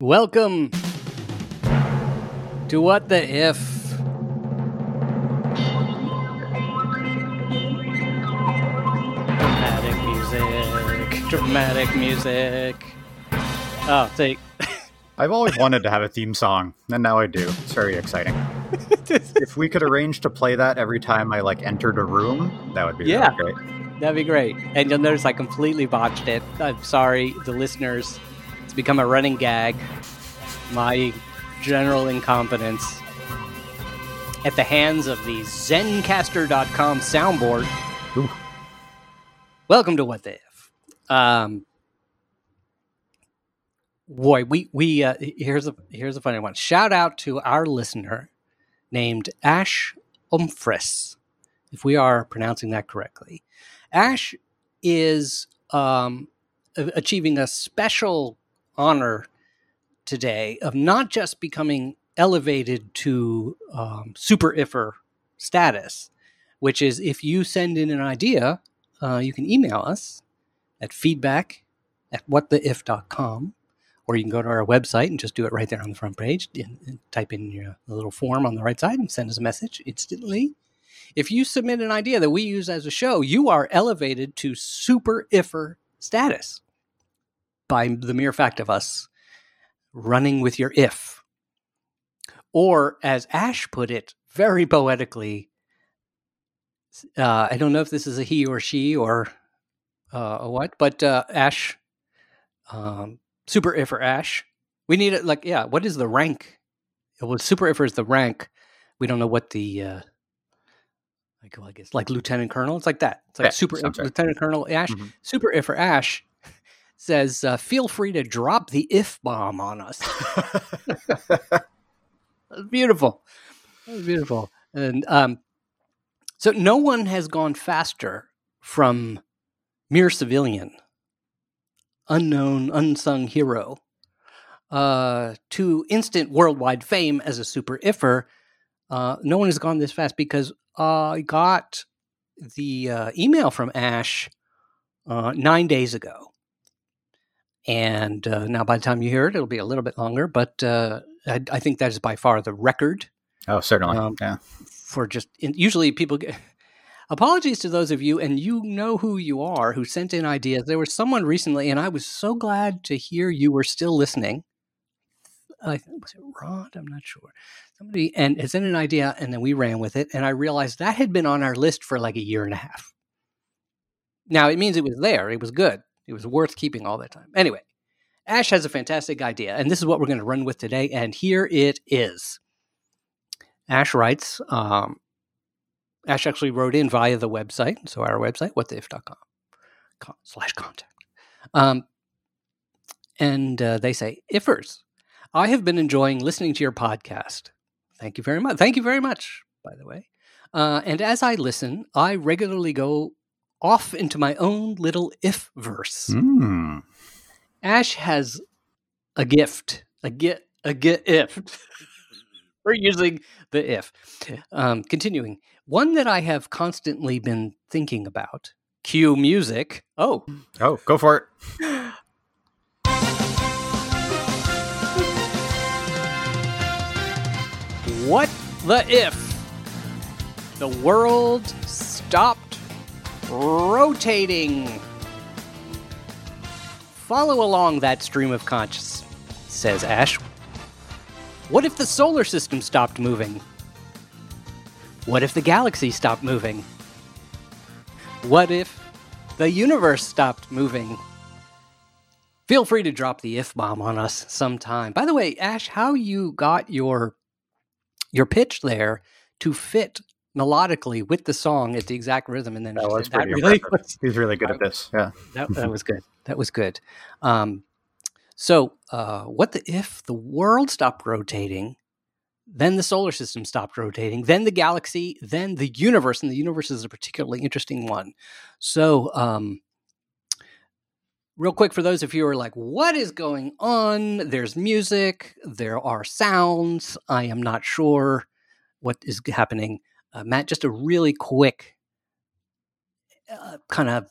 Welcome to What the If. Dramatic music. Dramatic music. Oh, see. I've always wanted to have a theme song, and now I do. It's very exciting. if we could arrange to play that every time I like entered a room, that would be Yeah. really great. That'd be great. And you'll notice I completely botched it. I'm sorry, the listeners. Become a running gag. My general incompetence. At the hands of the Zencastr.com soundboard. Ooh. Welcome to What the If. Um, boy, we we uh, here's a here's a funny one. Shout out to our listener named Ash Umfris, if we are pronouncing that correctly. Ash is um, achieving a special honor today of not just becoming elevated to um, super iffer status, which is if you send in an idea, uh, you can email us at feedback at whattheif.com or you can go to our website and just do it right there on the front page and, and type in your little form on the right side and send us a message instantly. If you submit an idea that we use as a show, you are elevated to super iffer status by the mere fact of us running with your if. Or, as Ash put it very poetically, uh, I don't know if this is a he or she or uh, a what, but uh, Ash, um, super iffer Ash. We need it like, yeah, what is the rank? Well, super iffer is the rank. We don't know what the, uh, like, well, I guess, like Lieutenant Colonel. It's like that. It's like Yeah, super right. Lieutenant Colonel Ash. Mhm. Super iffer Ash says, uh, feel free to drop the if bomb on us. Beautiful. That was beautiful. And um, so no one has gone faster from mere civilian, unknown, unsung hero, uh, to instant worldwide fame as a super iffer. Uh, no one has gone this fast because I got the uh, email from Ash uh, nine days ago. And uh, now, by the time you hear it, it'll be a little bit longer, but uh, I, I think that is by far the record oh, certainly. Um, yeah. for just in, usually people get apologies to those of you and you know who you are who sent in ideas. There was someone recently and i was so glad to hear you were still listening. I think was it rod? I'm not sure. Somebody and it sent an idea and then we ran with it and i realized that had been on our list for like a year and a half. Now it means it was there. It was good it was worth keeping all that time anyway ash has a fantastic idea and this is what we're going to run with today and here it is Ash writes, um, Ash actually wrote in via the website, so our website, whattheif.com com, slash contact. Um, and uh, they say, Ifers, I have been enjoying listening to your podcast. Thank you very much. Thank you very much, by the way. Uh, and as I listen, I regularly go off into my own little if verse. Mm. Ash has a gift, a get, a get if. We're using the if. Um, continuing, one that I have constantly been thinking about. Cue music. Oh, Oh, go for it. what the if the world stopped rotating? Follow along that stream of conscious, says Ash. What if the solar system stopped moving? What if the galaxy stopped moving? What if the universe stopped moving? Feel free to drop the if bomb on us sometime. By the way, Ash, how you got your your pitch there to fit melodically with the song at the exact rhythm, and then That just was did that really was He's really good at this. Yeah. that, that was good. That was good. Um, so, uh, what the if the world stopped rotating, then the solar system stopped rotating, then the galaxy, then the universe, and the universe is a particularly interesting one. So, um, real quick for those of you who are like, what is going on? There's music, there are sounds. I am not sure what is happening. Uh, Matt, just a really quick uh, kind of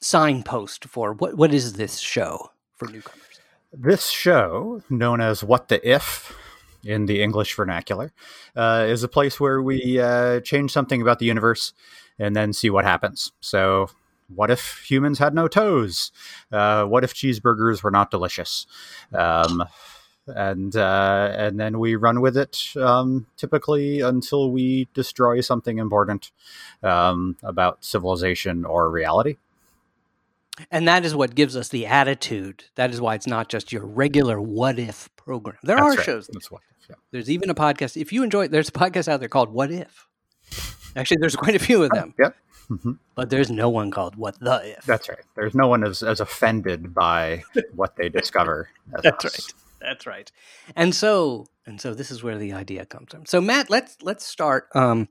signpost for what what is this show for newcomers? This show, known as What the If in the English vernacular, uh, is a place where we uh, change something about the universe and then see what happens. So, what if humans had no toes? Uh, what if cheeseburgers were not delicious? Um, and uh, and then we run with it um, typically until we destroy something important um, about civilization or reality. And that is what gives us the attitude. That is why it's not just your regular what if program. There That's are right. shows. That's what. Yeah. There's even a podcast. If you enjoy it, there's a podcast out there called What If. Actually, there's quite a few of them, Yep. hmm but there's no one called What the If. That's right. There's no one as, as offended by what they discover. As That's us. right. That's right. And so and so this is where the idea comes from. So Matt, let's let's start um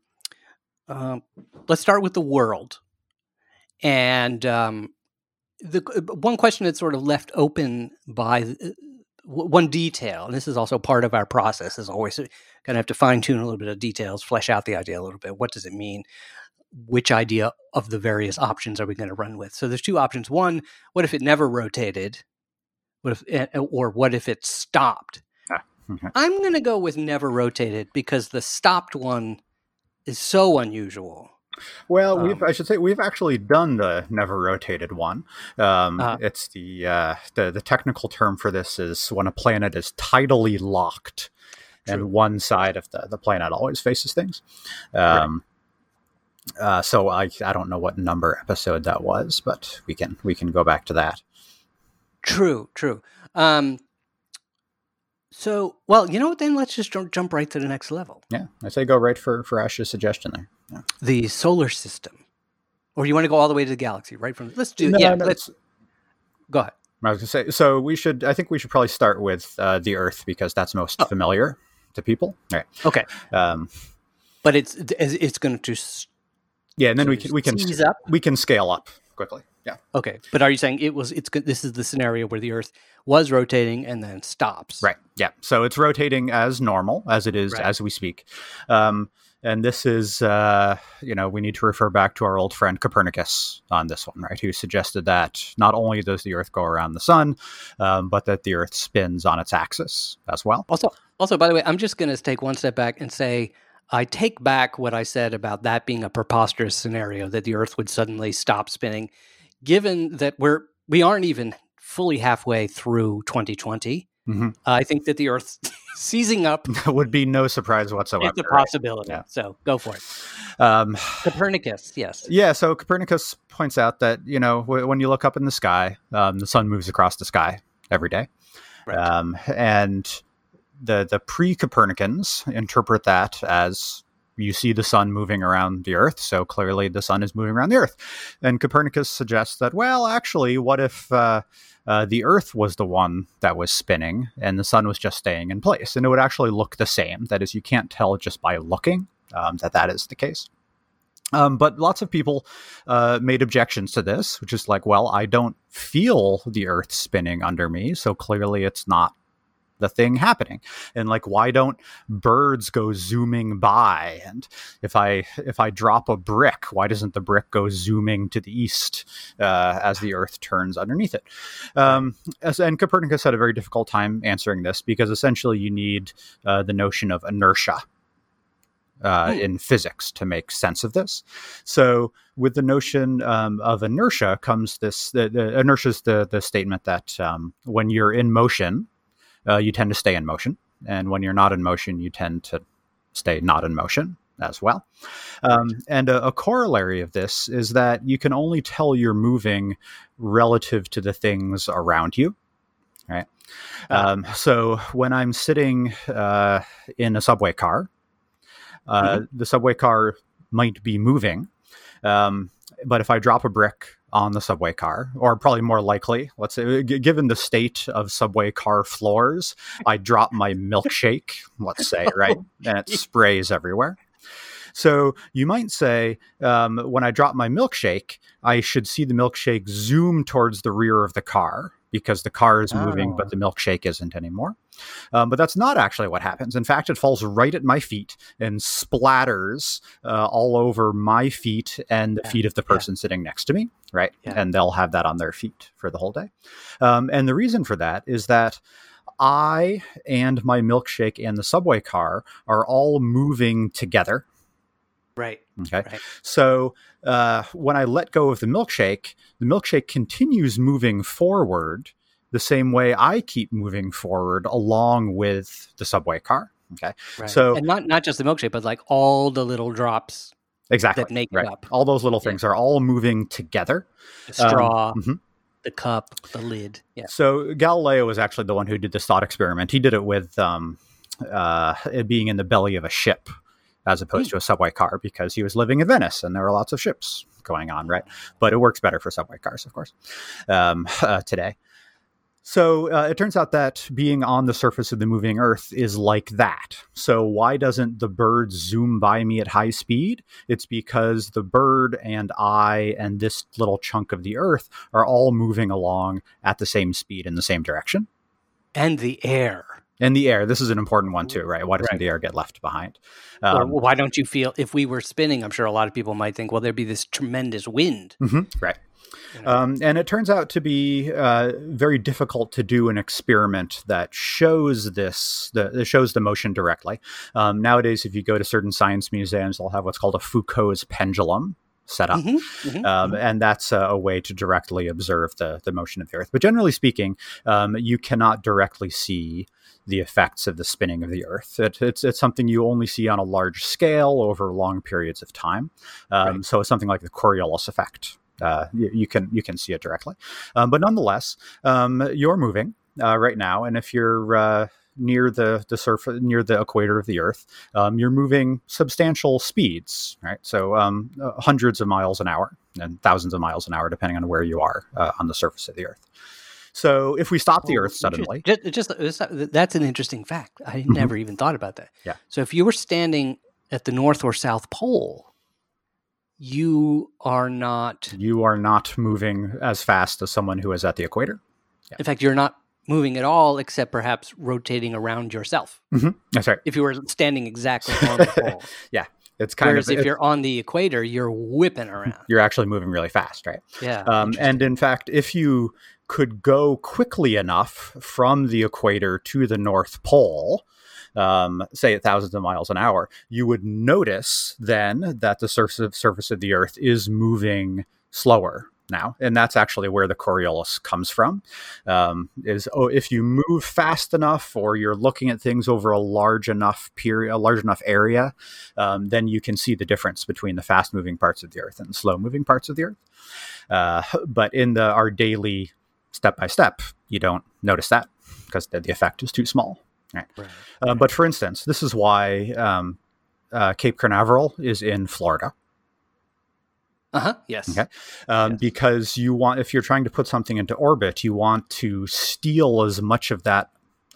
um let's start with the world. And um the one question that's sort of left open by uh, one detail, and this is also part of our process, is always going to have to fine tune a little bit of details, flesh out the idea a little bit. What does it mean? Which idea of the various options are we going to run with? So there's two options. One, what if it never rotated? What if, eh, or what if it stopped? Ah, okay. I'm going to go with never rotated because the stopped one is so unusual. Well, Um, we've I should say we've actually done the never rotated one. Um, Uh-huh. it's the, uh, the the technical term for this is when a planet is tidally locked, True. and one side of the, the planet always faces things. Um, uh, so I I don't know what number episode that was, but we can we can go back to that. True, true. Um, so, well, you know what? Then let's just jump, jump right to the next level Yeah, I say go right for for Ash's suggestion there. Yeah. the solar system. Or you want to go all the way to the galaxy, right? From let's do No, yeah. no, let's go ahead. I was gonna say so. We should. I think we should probably start with uh, the Earth because that's most Oh. familiar to people. All right. Okay, Um, but it's it's going to yeah, and then we can we can up. we can scale up quickly. Yeah. Okay, but are you saying it was? It's good. This is the scenario where the Earth was rotating and then stops. Right. Yeah. So it's rotating as normal as it is Right. as we speak. Um, and this is, uh, you know, we need to refer back to our old friend Copernicus on this one, right? Who suggested that not only does the Earth go around the sun, um, but that the Earth spins on its axis as well. Also, also, by the way, I'm just going to take one step back and say I take back what I said about that being a preposterous scenario that the Earth would suddenly stop spinning, given that we're we aren't even fully halfway through 2020. Mhm. I think that the Earth seizing up That would be no surprise whatsoever. is a right? possibility. Yeah. So go for it. Um, Copernicus, yes. Yeah, so Copernicus points out that you know w- when you look up in the sky, um, the sun moves across the sky every day, Right. um, and the the pre-Copernicans interpret that as you see the sun moving around the Earth, so clearly the sun is moving around the Earth. And Copernicus suggests that well, actually, what if uh, uh, the Earth was the one that was spinning and the sun was just staying in place, and it would actually look the same. That is, you can't tell just by looking um, that that is the case. Um, but lots of people uh, made objections to this, which is like, well, I don't feel the earth spinning under me, so clearly it's not the thing happening. And like, why don't birds go zooming by? And if I if I drop a brick, why doesn't the brick go zooming to the east uh, as the earth turns underneath it? Um, as, and Copernicus had a very difficult time answering this because essentially you need uh, the notion of inertia uh, Hmm. in physics to make sense of this. So, with the notion um, of inertia comes this: the, the inertia is the the statement that um, when you're in motion, uh, you tend to stay in motion, and when you're not in motion, you tend to stay not in motion as well. Um, and a, a corollary of this is that you can only tell you're moving relative to the things around you. Right. Ah. Um, so when I'm sitting uh, in a subway car, uh, the subway car might be moving. Um, but if I drop a brick on the subway car, or probably more likely, let's say, g- given the state of subway car floors, I drop my milkshake, let's say, right? And it sprays everywhere. So you might say, um, when I drop my milkshake, I should see the milkshake zoom towards the rear of the car because the car is moving, Oh. but the milkshake isn't anymore. Um, but that's not actually what happens. In fact, it falls right at my feet and splatters uh, all over my feet and the Yeah, feet of the yeah. person sitting next to me, right? Yeah. And they'll have that on their feet for the whole day. Um, and the reason for that is that I and my milkshake and the subway car are all moving together. Right. Okay. Right. So uh, when I let go of the milkshake, the milkshake continues moving forward the same way I keep moving forward along with the subway car. Okay. Right. So- and not not just the milkshake, but like all the little drops, Exactly. That make it up. All those little Yeah. things are all moving together. the Um, straw, mhm. the cup, the lid. Yeah. So Galileo was actually the one who did this thought experiment. He did it with um, uh, it being in the belly of a ship as opposed to a subway car because he was living in Venice and there were lots of ships going on, right? But it works better for subway cars, of course, um, uh, today. So uh, it turns out that being on the surface of the moving Earth is like that. So why doesn't the bird zoom by me at high speed? It's because the bird and I and this little chunk of the Earth are all moving along at the same speed in the same direction. And the air. And the air, this is an important one too, right? Why doesn't Right. the air get left behind? Um, why don't you feel if we were spinning? I'm sure a lot of people might think, well, there'd be this tremendous wind. mhm, right. you know? Um, and it turns out to be uh, very difficult to do an experiment that shows this, the, that shows the motion directly. Um, nowadays, if you go to certain science museums, they'll have what's called a Foucault's pendulum set up. Mhm, mhm, Um, mhm. and that's a, a way to directly observe the, the motion of the Earth. But generally speaking, um, you cannot directly see the effects of the spinning of the Earth. It, it's, it's something you only see on a large scale over long periods of time. Um, Right. So it's something like the Coriolis effect. Uh, you, you can you can see it directly, um, but nonetheless, um, you're moving uh, right now, and if you're uh, near the the surface near the equator of the Earth, um, you're moving substantial speeds, right? So um, uh, hundreds of miles an hour and thousands of miles an hour, depending on where you are uh, on the surface of the Earth. So if we stop the Earth suddenly, Just, just, just- that's an interesting fact. I Mhm. never even thought about that. Yeah. So if you were standing at the North or South Pole, you are not. you are not moving as fast as someone who is at the equator. In fact, you're not moving at all, except perhaps rotating around yourself. That's right. If you were standing exactly on the pole, yeah. It's kind of whereas of if you're on the equator, you're whipping around. you're actually moving really fast, right? Yeah. Um, and in fact, if you could go quickly enough from the equator to the North Pole, um, say at thousands of miles an hour, you would notice then that the surface of, surface of the Earth is moving slower now, and that's actually where the Coriolis comes from. Um, is oh, if you move fast enough, or you're looking at things over a large enough period, a large enough area, um, then you can see the difference between the fast moving parts of the Earth and the slow moving parts of the Earth. Uh, but in the our daily step by step, you don't notice that because the, the effect is too small. Right. Uh, but for instance, this is why um, uh, Cape Canaveral is in Florida. Uh huh. Yes. Okay. Um, Yes. Because you want, if you're trying to put something into orbit, you want to steal as much of that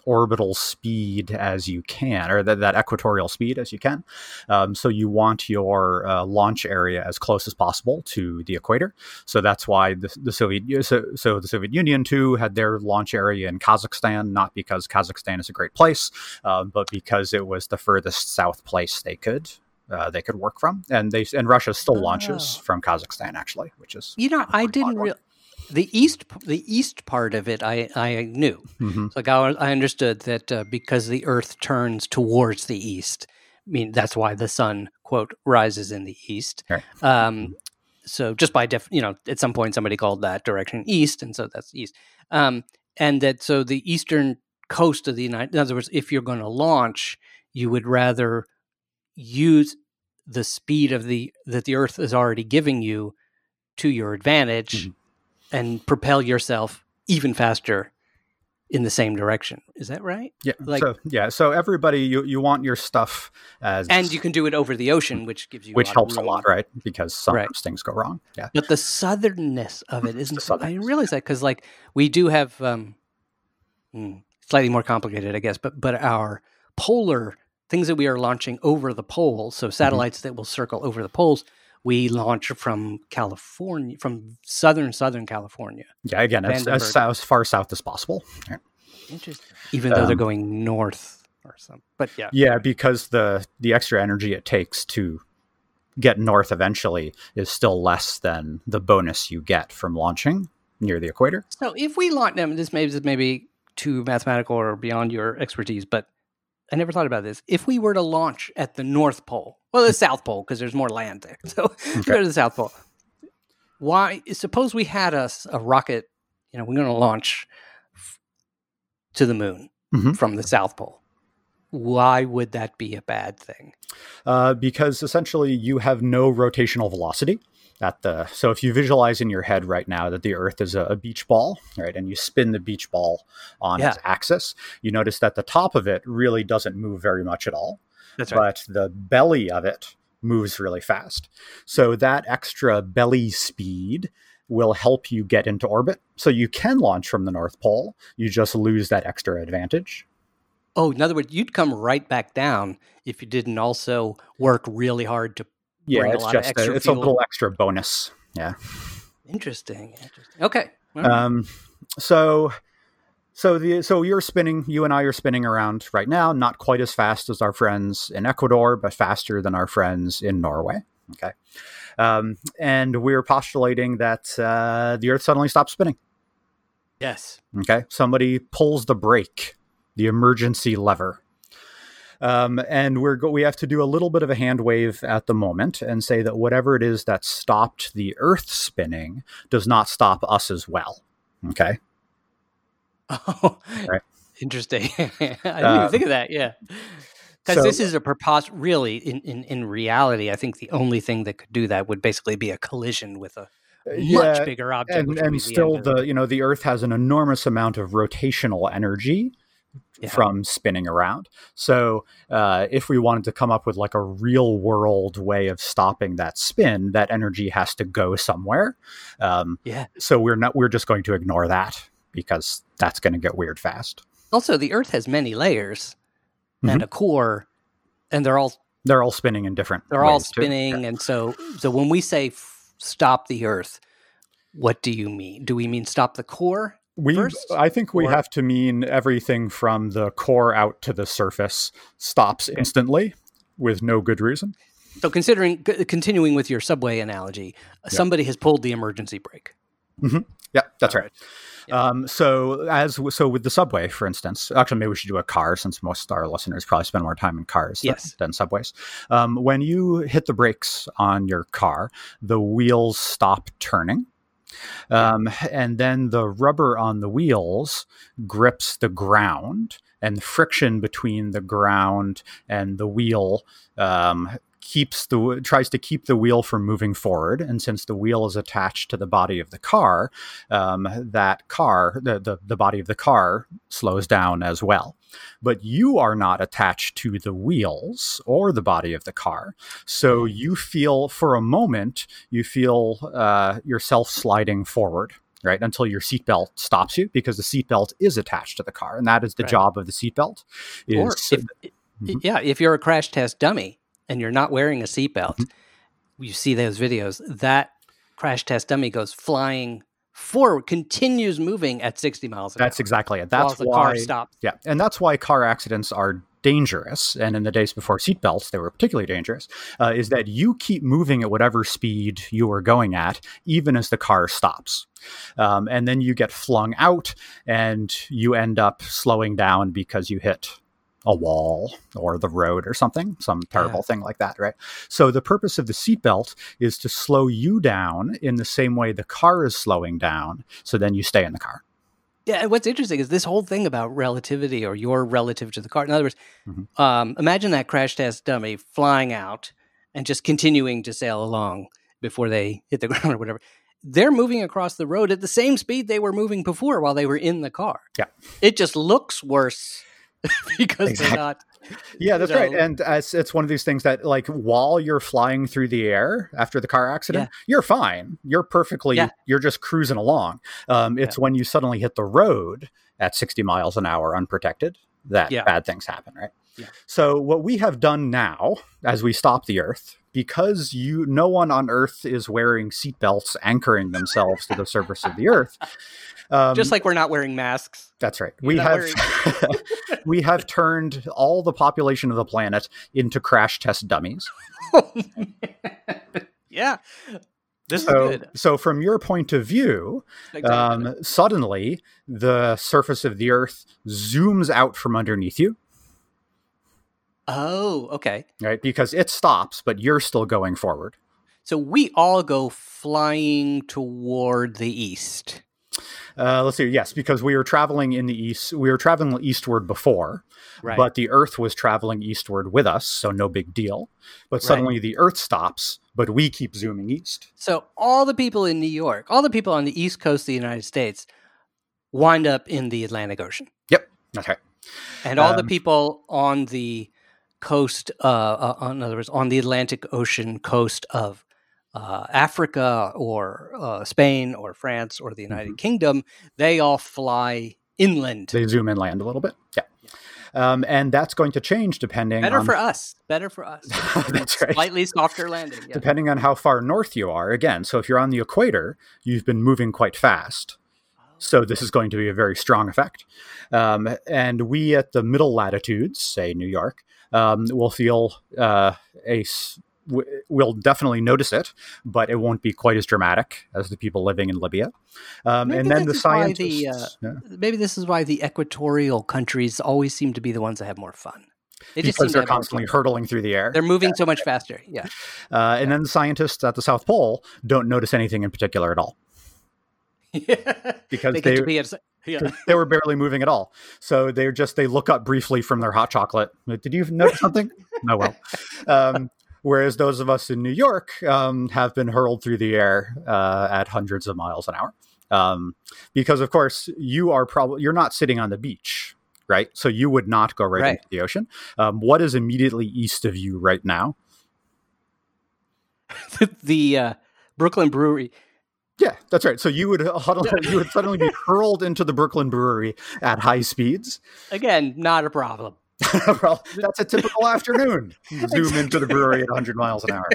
orbital speed as you can, or that, that equatorial speed as you can. Um, so you want your uh, launch area as close as possible to the equator. So that's why the, the Soviet so, so the Soviet Union too had their launch area in Kazakhstan, not because Kazakhstan is a great place, um, but because it was the furthest south place they could. Uh, they could work from, and they and Russia still launches Oh. from Kazakhstan actually, which is You know, I didn't mind-blowing. real the east the east part of it. I I knew. Mhm. Like I, I understood that uh, because the Earth turns towards the east, I mean that's why the sun quote rises in the east. Right. Um, so just by def, you know, at some point somebody called that direction east, and so that's east. Um, and that so the eastern coast of the United, in other words, if you're going to launch, you would rather use the speed of the that the Earth is already giving you to your advantage, Mhm. and propel yourself even faster in the same direction. Is that right? Yeah. Like- so yeah. So everybody, you you want your stuff as And you can do it over the ocean, which gives you which a lot helps a lot, right? Because sometimes Right. things go wrong. Yeah. But the southernness of it isn't. So- I realize that because like we do have um, hmm, slightly more complicated, I guess. But but our polar things that we are launching over the poles, so Mm-hmm. satellites that will circle over the poles, we launch from California, from southern southern California. Yeah, again, as, as, as far south as possible. Interesting. Even though they're Um, going north or something. But yeah. Yeah, because the the extra energy it takes to get north eventually is still less than the bonus you get from launching near the equator. So if we launch them, this may this may be too mathematical or beyond your expertise, but I never thought about this. If we were to launch at the North Pole, well, the South Pole, because there's more land there. So we go to the South Pole. Why? Suppose we had a rocket. You know, we're going to launch f- to the moon Mhm. from the South Pole. Why would that be a bad thing? uh, because essentially you have no rotational velocity at the so if you visualize in your head right now that the earth is a, a beach ball right and you spin the beach ball on its axis you notice that the top of it really doesn't move very much at all That's but the belly of it moves really fast. So that extra belly speed will help you get into orbit. So you can launch from the north pole you just lose that extra advantage. Oh, in other words, you'd come right back down if you didn't also work really hard to. Yeah it's just a, it's fuel. a little extra bonus yeah Interesting. Interesting. Okay. Right. Um, so, so the so you're spinning. You and I are spinning around right now. Not quite as fast as our friends in Ecuador, but faster than our friends in Norway. Okay, um, and we're postulating that uh, the Earth suddenly stops spinning. yes. Okay, somebody pulls the brake, the emergency lever. Um, and we're go- we have to do a little bit of a hand wave at the moment and say that whatever it is that stopped the Earth spinning does not stop us as well. Okay. Oh, Right. interesting. I didn't Uh, even think of that. Yeah. Because so- this is a preposterous, really, in, in, in reality, I think the only thing that could do that would basically be a collision with a much bigger object. and and be still the you know the earth has an enormous amount of rotational energy Yeah. from spinning around so uh, if we wanted to come up with like a real world way of stopping that spin that energy has to go somewhere um, Yeah. so we're not we're just going to ignore that because that's going to get weird fast Also, the Earth has many layers Mm-hmm. and a core, and they're all they're all spinning in different they're all spinning. And so, so when we say f- stop the Earth, what do you mean? Do we mean stop the core? We first, i think we or- have to mean everything from the core out to the surface stops instantly with no good reason So, considering continuing with your subway analogy, somebody has pulled the emergency brake. Yeah, that's All right. Yeah. Um, so as so with the subway, for instance, actually maybe we should do a car since most of our listeners probably spend more time in cars than, than subways. Um, when you hit the brakes on your car, the wheels stop turning. Um, and then the rubber on the wheels grips the ground, and the friction between the ground and the wheel um, keeps the tries to keep the wheel from moving forward. And since the wheel is attached to the body of the car, um, that car, the, the the body of the car, slows down as well. But you are not attached to the wheels or the body of the car, so you feel for a moment you feel uh, yourself sliding forward. Right until your seatbelt stops you, because the seatbelt is attached to the car, and that is the Right. job of the seatbelt. Or Is if, Mhm. yeah, if you're a crash test dummy and you're not wearing a seatbelt, Mm-hmm. you see those videos. That crash test dummy goes flying forward, continues moving at 60 miles an that's hour. exactly it. That's the why car stops. Yeah, and that's why car accidents are dangerous. And in the days before seatbelts, they were particularly dangerous. Uh, is that you keep moving at whatever speed you are going at, even as the car stops, um, and then you get flung out, and you end up slowing down because you hit a wall or the road or something, some terrible thing like that, right? So the purpose of the seatbelt is to slow you down in the same way the car is slowing down, so then you stay in the car. Yeah, what's interesting is this whole thing about relativity or your relative to the car. In other words, Mhm. um, imagine that crash test dummy flying out and just continuing to sail along before they hit the ground or whatever. They're moving across the road at the same speed they were moving before while they were in the car. Yeah. It just looks worse because Exactly. they're not. Yeah, that's you right. And as it's one of these things that, like, while you're flying through the air after the car accident, you're fine. You're perfectly. Yeah. You're just cruising along. Um, it's when you suddenly hit the road at 60 miles an hour unprotected that Yeah. bad things happen, right? Yeah. So what we have done now, as we stop the Earth because you no one on Earth is wearing seatbelts anchoring themselves to the surface of the Earth. Um, Just like we're not wearing masks. That's right. We have we have turned all the population of the planet into crash test dummies. yeah. This So, is good. so from your point of view, Exactly. um, suddenly the surface of the Earth zooms out from underneath you, oh, okay. right? Because it stops, but you're still going forward. So we all go flying toward the east. Uh, let's see. Yes, because we were traveling in the east. We were traveling eastward before, Right. but the Earth was traveling eastward with us, so no big deal. But Right. suddenly the Earth stops, but we keep zooming east. so all the people in New York, all the people on the east coast of the United States wind up in the Atlantic Ocean. That's right. And all the Um, people on the coast, uh, uh, in other words, on the Atlantic Ocean coast of uh, Africa or uh, Spain or France or the United Kingdom, they all fly inland. They zoom inland a little bit. Yeah. Um, and that's going to change depending Better on for us. Better for us. That's right. Slightly softer landing. Yeah. depending on how far north you are. Again, so if you're on the equator, you've been moving quite fast. So this is going to be a very strong effect. Um, and we at the middle latitudes, say New York, um, will feel uh, a. s- w- We'll definitely notice it, but it won't be quite as dramatic as the people living in Libya. Um, and then the this is why scientists, the, uh, yeah, Maybe this is why the equatorial countries always seem to be the ones that have more fun. They because they're constantly hurtling through the air. They're moving so much faster. Yeah. Uh, and then the scientists at the South Pole don't notice anything in particular at all because they they, be yeah. they were barely moving at all. So they're just they look up briefly from their hot chocolate. Did you notice something? no, well. Um, whereas those of us in New York um, have been hurled through the air uh, at hundreds of miles an hour. Um, because of course you are probably you're not sitting on the beach, right? So you would not go right, Right. into the ocean. Um, what is immediately east of you right now? the uh, Brooklyn Brewery. Yeah, that's right. So you would huddle, you would suddenly be hurled into the Brooklyn Brewery at high speeds. Again, not a problem. well, that's a typical afternoon. Zoom into the brewery at 100 miles an hour.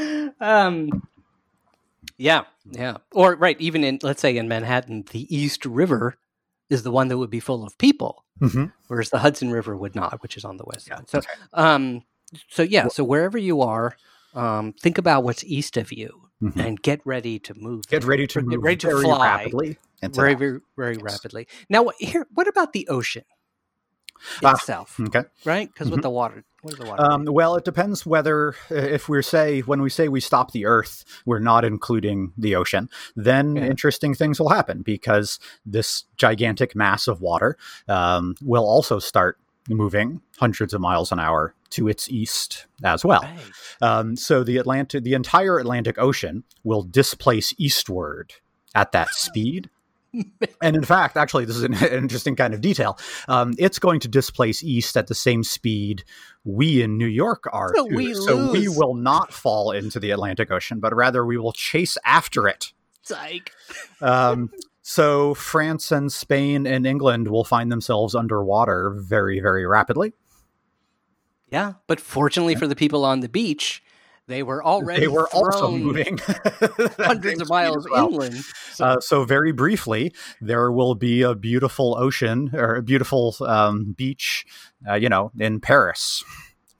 um, yeah, yeah. Or right, even in let's say in Manhattan, the East River is the one that would be full of people, Mhm. whereas the Hudson River would not, which is on the west Yeah, side. So, um, so yeah, so wherever you are, um, think about what's east of you Mhm. and get ready to move. Get ready to Get move ready to very fly. rapidly. very, very, very Yes. rapidly. Now, here, what about the ocean Ah, itself? Okay. right? Because Mhm. with the water, what is the water? Um, well, it depends whether uh, if we say when we say we stop the Earth, we're not including the ocean. Then Yeah. interesting things will happen because this gigantic mass of water um, will also start moving hundreds of miles an hour to its east as well. Right. Um, so the Atlantic, the entire Atlantic Ocean will displace eastward at that speed. and in fact, actually, this is an interesting kind of detail. Um, it's going to displace east at the same speed we in New York are. So too. we so we will not fall into the Atlantic Ocean, but rather we will chase after it. Psych. Um, so France and Spain and England will find themselves underwater very, very rapidly. Yeah, but fortunately for the people on the beach, they were already They were also moving hundreds of miles inland. So, Uh, so very briefly, there will be a beautiful ocean or a beautiful um, beach, uh, you know, in Paris.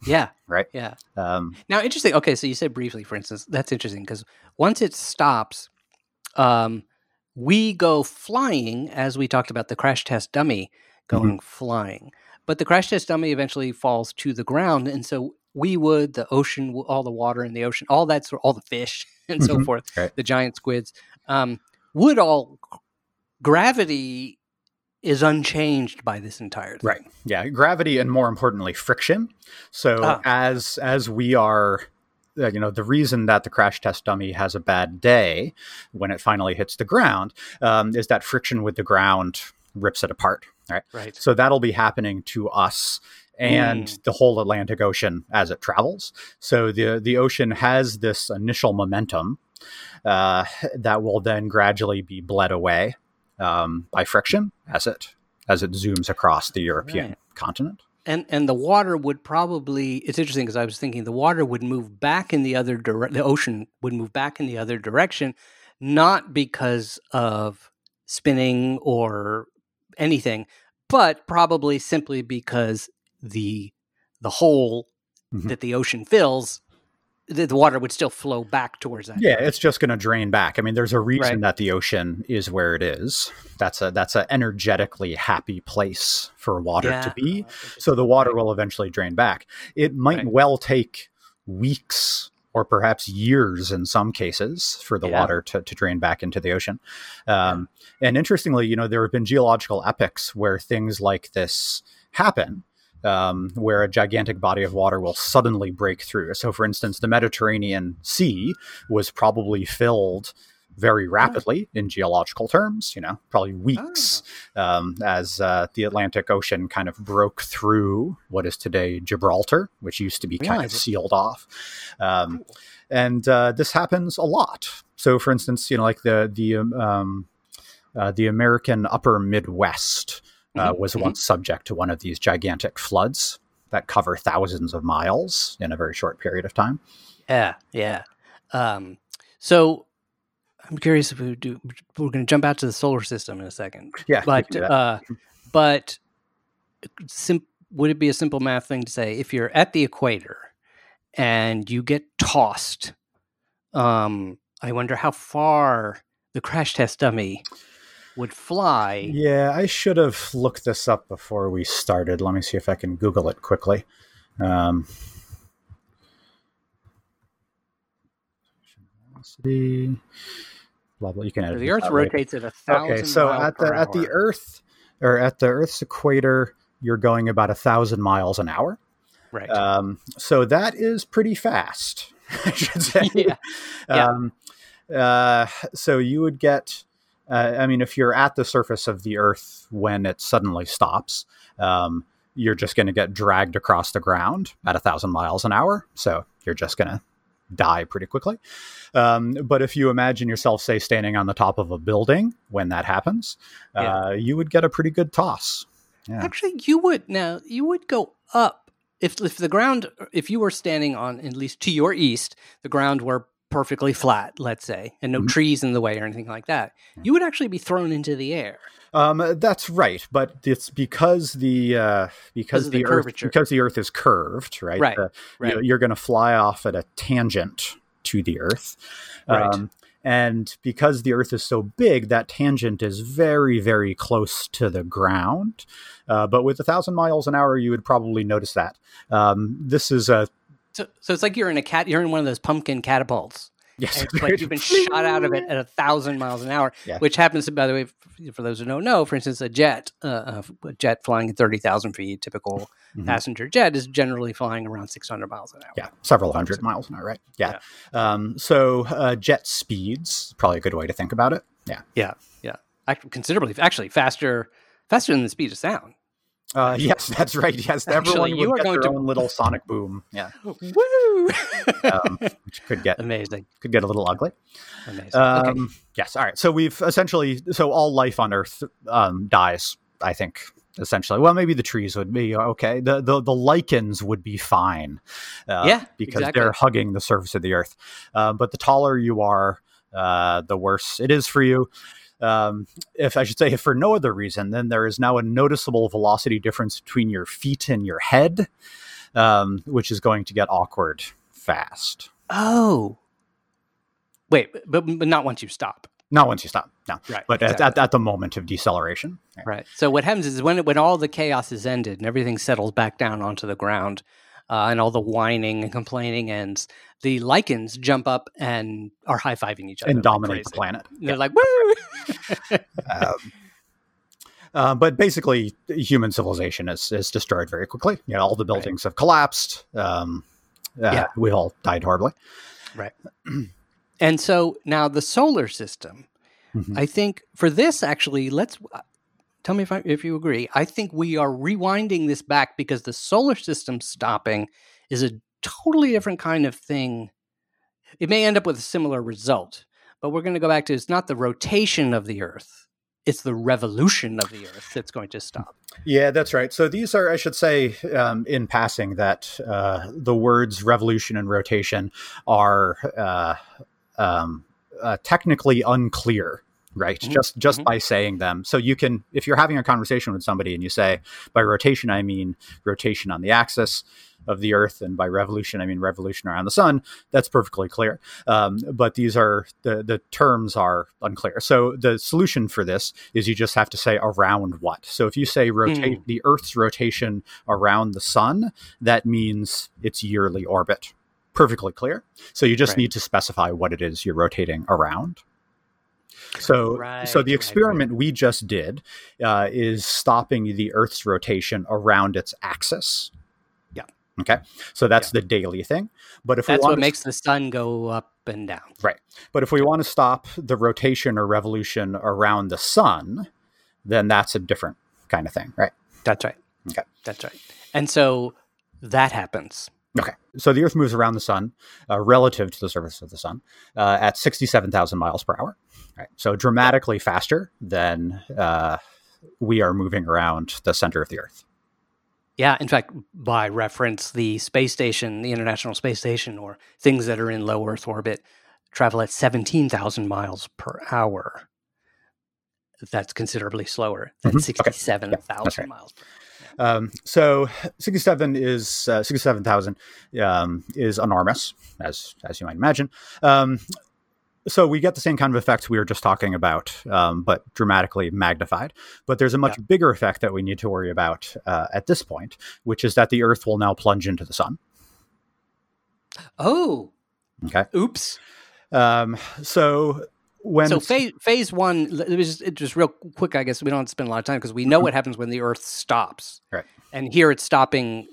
yeah, right. Yeah. Um, Now, interesting. Okay, so you said briefly, for instance, that's interesting because once it stops, um, we go flying, as we talked about the crash test dummy going flying. But the crash test dummy eventually falls to the ground, and so we would the ocean, all the water in the ocean, all that, sort- all the fish and so Mhm, forth, right. the giant squids, um, would all gravity is unchanged by this entire thing. right. Yeah. Gravity and more importantly, friction. So Ah. as as we are. Uh, you know the reason that the crash test dummy has a bad day when it finally hits the ground um, is that friction with the ground rips it apart right Right. So that'll be happening to us and Mm. the whole Atlantic Ocean as it travels. So the the ocean has this initial momentum uh, that will then gradually be bled away um, by friction as it as it zooms across the European Right. continent. and and the water would probably it's interesting because I was thinking the water would move back in the other direction. The ocean would move back in the other direction, not because of spinning or anything, but probably simply because the the hole Mhm. that the ocean fills, the, the water would still flow back towards that. Yeah, it's just going to drain back. I mean, there's a reason Right. that the ocean is where it is. That's a that's an energetically happy place for water Yeah. to be. Oh, So the water will eventually drain back. It might Right. well take weeks or perhaps years in some cases for the Yeah. water to, to drain back into the ocean. Um, And interestingly, you know, there have been geological epochs where things like this happen. Um, where a gigantic body of water will suddenly break through. So, for instance, the Mediterranean Sea was probably filled very rapidly in geological terms, you know, probably weeks um, as uh, the Atlantic Ocean kind of broke through what is today Gibraltar, which used to be kind of sealed off. Um, and uh, this happens a lot. So, for instance, you know, like the the um, uh, the American Upper Midwest uh, Mhm, was once subject to one of these gigantic floods that cover thousands of miles in a very short period of time. Yeah, yeah. Um, so I'm curious if we do. We're going to jump out to the solar system in a second, Yeah, but can do that. uh, but sim- would it be a simple math thing to say if you're at the equator and you get tossed? Um, I wonder how far the crash test dummy would fly. Yeah, I should have looked this up before we started. Let me see if I can Google it quickly. Um, velocity, blah blah. You can edit the Earth rotates at a thousand. Okay, so miles at the at the. Earth or at the Earth's equator, you're going about a thousand miles an hour. right? Um, so that is pretty fast, I should say. Yeah, yeah. Um, uh, so you would get, uh, I mean, if you're at the surface of the Earth when it suddenly stops, um, you're just going to get dragged across the ground at a thousand miles an hour. So you're just going to die pretty quickly. Um, but if you imagine yourself, say, standing on the top of a building when that happens, Yeah. uh, you would get a pretty good toss. Yeah. Actually, you would now. You would go up if if the ground. If you were standing on at least to your east, the ground were perfectly flat, let's say, and no Mhm. trees in the way or anything like that. You would actually be thrown into the air. Um, that's right, but it's because the uh, because the the, Earth because the Earth is curved, right? Right, right. You, are going to fly off at a tangent to the Earth, Right. Um, and because the Earth is so big, that tangent is very very close to the ground. Uh, but with a thousand miles an hour, you would probably notice that. Um, this is a So, so it's like you're in a cat. You're in one of those pumpkin catapults. yes, like you've been shot out of it at a thousand miles an hour, Yeah. which happens to, by the way, for those who don't know, for instance, a jet, uh, a jet flying at thirty thousand feet, typical Mhm. passenger jet, is generally flying around six hundred miles an hour. Yeah, several hundred miles an hour, right? Yeah. Um, so uh, jet speeds probably a good way to think about it. Yeah. Act- considerably, actually, faster, faster than the speed of sound. Uh, yes, that's right. Yes, Actually, everyone you would are get going their to- own little sonic boom. Yeah, Woo! um, which could get Amazing, could get a little ugly. amazing. Um, okay, Yes. All right. So we've essentially so all life on Earth um, dies. I think essentially. Well, maybe the trees would be okay. The the, the lichens would be fine. Uh, Yeah, because exactly. they're hugging the surface of the Earth. Uh, but the taller you are, uh, the worse it is for you. Um, if I should say, if for no other reason, then there is now a noticeable velocity difference between your feet and your head, um, which is going to get awkward fast. oh, wait, but, but not once you stop. Not once you stop, no. Right, But at, exactly. at, at the moment of deceleration. Right. So what happens is when when all the chaos is ended and everything settles back down onto the ground, uh, and all the whining and complaining ends, the lichens jump up and are high fiving each other and like dominate the crazy. planet. They're like, "Woo!" Um, uh, but basically, human civilization is, is destroyed very quickly. You know, all the buildings have collapsed. Um, uh, Yeah. We all died horribly. Right. and so now the solar system. Mhm. I think for this actually, let's uh, tell me if I, if you agree. I think we are rewinding this back because the solar system stopping is a totally different kind of thing. It may end up with a similar result, but we're going to go back to it's not the rotation of the Earth it's the revolution of the Earth that's going to stop. Yeah, that's right. So these are, I should say, um, in passing, that uh, the words revolution and rotation are uh, um, uh, technically unclear. Right, mm-hmm. just just mm-hmm. by saying them. So you can, if you're having a conversation with somebody and you say, by rotation I mean rotation on the axis, of the Earth, and by revolution I mean revolution around the sun. That's perfectly clear. Um, but these are the the terms are unclear. So the solution for this is you just have to say around what. So if you say rotate mm. the Earth's rotation around the sun, that means its yearly orbit. Perfectly clear. So you just right. need to specify what it is you're rotating around. So, right, so the experiment right, we just did uh, is stopping the Earth's rotation around its axis. Yeah. Okay, so that's yeah. the daily thing. But if that's we what makes the sun go up and down, right? But if we want to stop the rotation or revolution around the sun, then that's a different kind of thing, right? That's right. Okay, that's right. And so that happens. Okay, so the Earth moves around the sun uh, relative to the surface of the sun uh, at sixty-seven thousand miles per hour. Right, so dramatically faster than uh, we are moving around the center of the Earth. Yeah, in fact, by reference, the space station, the International Space Station, or things that are in low Earth orbit travel at 17,000 miles per hour. That's considerably slower than mm-hmm. 67,000 okay. yeah, miles. Um, so 67 is uh, 67,000 um, is enormous, as as you might imagine. Um, so we get the same kind of effects we were just talking about, um, but dramatically magnified. But there's a much yeah. bigger effect that we need to worry about uh, at this point, which is that the Earth will now plunge into the sun. Oh, okay. Oops. Um, so when so phase phase one, it was just, just real quick. I guess we don't have to spend a lot of time because we know mm-hmm. what happens when the Earth stops. Right. And here it's stopping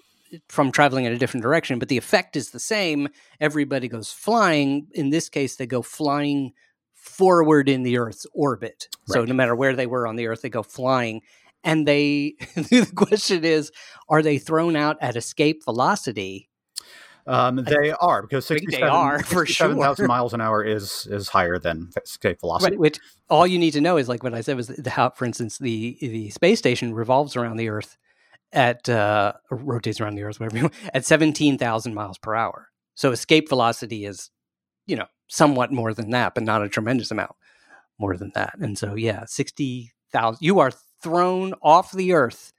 from traveling in a different direction, but the effect is the same. Everybody goes flying. In this case, they go flying forward in the Earth's orbit. Right. So no matter where they were on the Earth, they go flying. And they, the question is, are they thrown out at escape velocity? Um, they are because 67, they are for sure. miles an hour is is higher than escape velocity. Right, which all you need to know is like what I said was the, how, for instance, the the space station revolves around the Earth at uh, rotates around the Earth, whatever you want, at seventeen thousand miles per hour. So escape velocity is, you know, somewhat more than that, but not a tremendous amount more than that. And so, yeah, sixty thousand. You are thrown off the Earth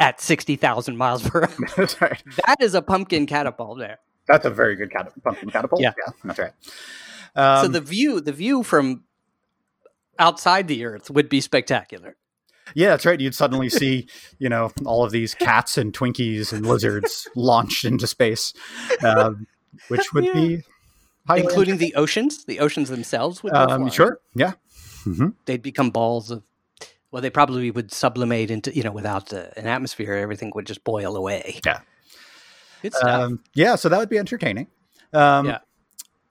at sixty thousand miles per hour. that's right. That is a pumpkin catapult there. That's a very good cat- pumpkin catapult. Yeah. yeah, that's right. Um, so the view, the view from outside the Earth would be spectacular. Yeah, that's right. You'd suddenly see, you know, all of these cats and Twinkies and lizards launched into space, um, which would yeah. be including the oceans. The oceans themselves would. Um, sure. Yeah. Mm-hmm. They'd become balls of. Well, they probably would sublimate into you know without the, an atmosphere, everything would just boil away. Yeah. Good stuff. Um, yeah, so that would be entertaining. Um, yeah.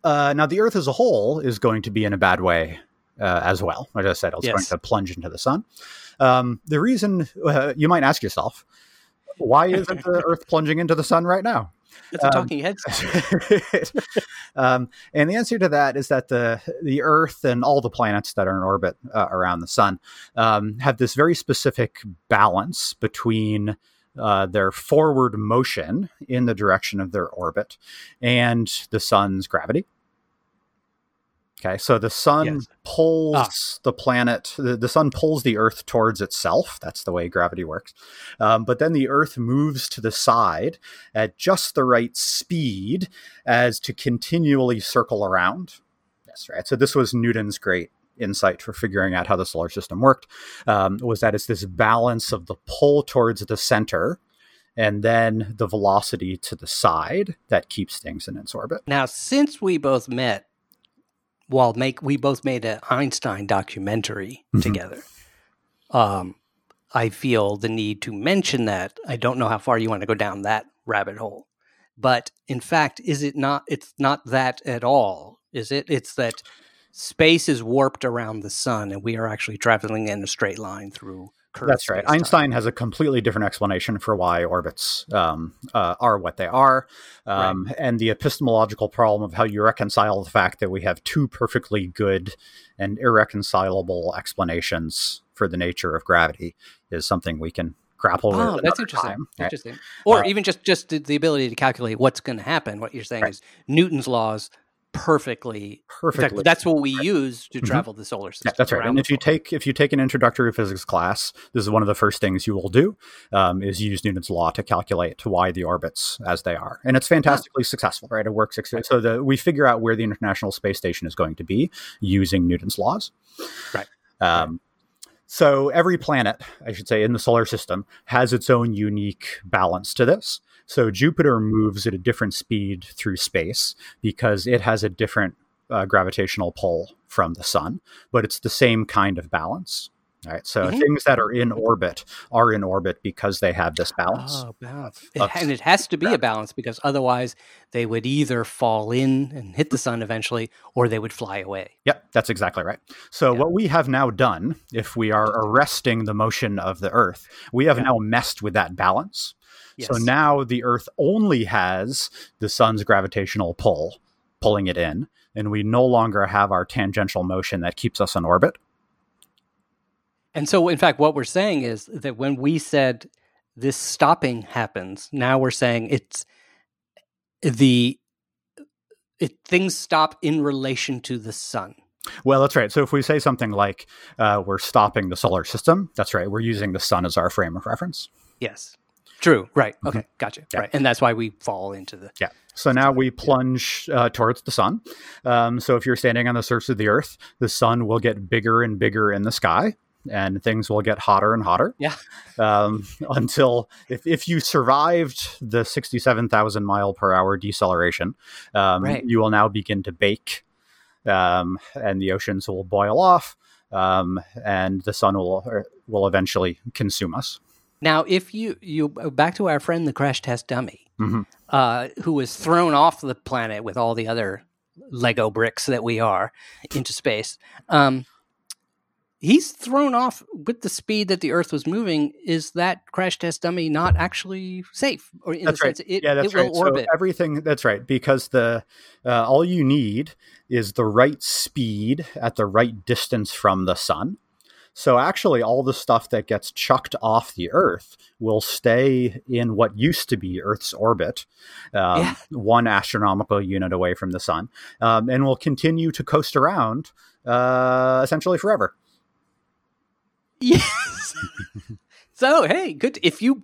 Uh, now, the Earth as a whole is going to be in a bad way uh, as well. As I said, it's yes. going to plunge into the sun. Um, the reason uh, you might ask yourself, why isn't the Earth plunging into the sun right now? It's a um, talking head. um, and the answer to that is that the the Earth and all the planets that are in orbit uh, around the sun um, have this very specific balance between uh, their forward motion in the direction of their orbit and the sun's gravity. Okay, so the sun yes. pulls ah. the planet, the, the, sun pulls the Earth towards itself. That's the way gravity works. Um, but then the Earth moves to the side at just the right speed as to continually circle around. That's right. So this was Newton's great insight for figuring out how the solar system worked. Um, was that it's this balance of the pull towards the center and then the velocity to the side that keeps things in its orbit. Now, since we both met well, make we both made an Einstein documentary mm-hmm. together. Um, I feel the need to mention that. I don't know how far you want to go down that rabbit hole, but in fact, is it not? It's not that at all, is it? It's that space is warped around the sun, and we are actually traveling in a straight line through curved. That's right. Einstein has a completely different explanation for why orbits um, uh, are what they are. Um, And the epistemological problem of how you reconcile the fact that we have two perfectly good and irreconcilable explanations for the nature of gravity is something we can grapple with. Oh, that's interesting. time, right? Interesting. Or Uh, even just just the, the ability to calculate what's going to happen. What you're saying Right. is Newton's laws perfectly. Perfectly. that's what we use to Mhm. travel the solar system. Yeah, that's right. And if you take if you take an introductory physics class, this is one of the first things you will do um, is use Newton's law to calculate to why the orbits as they are, and it's fantastically successful. Right, it works. ex- So the, we figure out where the International Space Station is going to be using Newton's laws. Right. Um, so every planet, I should say, in the solar system has its own unique balance to this. So Jupiter moves at a different speed through space because it has a different uh, gravitational pull from the sun, but it's the same kind of balance. Right. So Mhm. things that are in orbit are in orbit because they have this balance. Oh, balance. Of and it has to be a balance because otherwise they would either fall in and hit the sun eventually or they would fly away. Yep, that's exactly right. So Yeah. what we have now done, if we are arresting the motion of the Earth, we have Yeah. now messed with that balance. So now the Earth only has the sun's gravitational pull pulling it in, and we no longer have our tangential motion that keeps us in orbit. And so, in fact, what we're saying is that when we said this stopping happens, now we're saying it's the it things stop in relation to the sun. Well, that's right. So if we say something like uh, we're stopping the solar system, that's right. We're using the sun as our frame of reference. Yes, true. Right. Okay. Gotcha. Mm-hmm. Yeah. Right. And that's why we fall into the. Yeah. So now we plunge uh, towards the sun. Um, so if you're standing on the surface of the Earth, the sun will get bigger and bigger in the sky, and things will get hotter and hotter. Yeah. Um, until if, if you survived the 67,000 mile per hour deceleration, um, Right. you will now begin to bake, um, and the oceans will boil off, um, and the sun will er, will eventually consume us. Now, if you you back to our friend the crash test dummy, Mhm. uh, who was thrown off the planet with all the other Lego bricks that we are into space. Um, he's thrown off with the speed that the Earth was moving. Is that crash test dummy not actually safe, or in That's the right. sense it, yeah, that's it will right. orbit? So everything that's right because the uh, all you need is the right speed at the right distance from the sun. So actually, all the stuff that gets chucked off the Earth will stay in what used to be Earth's orbit, um, Yeah. one astronomical unit away from the sun, um, and will continue to coast around uh, essentially forever. Yes. so hey, good if you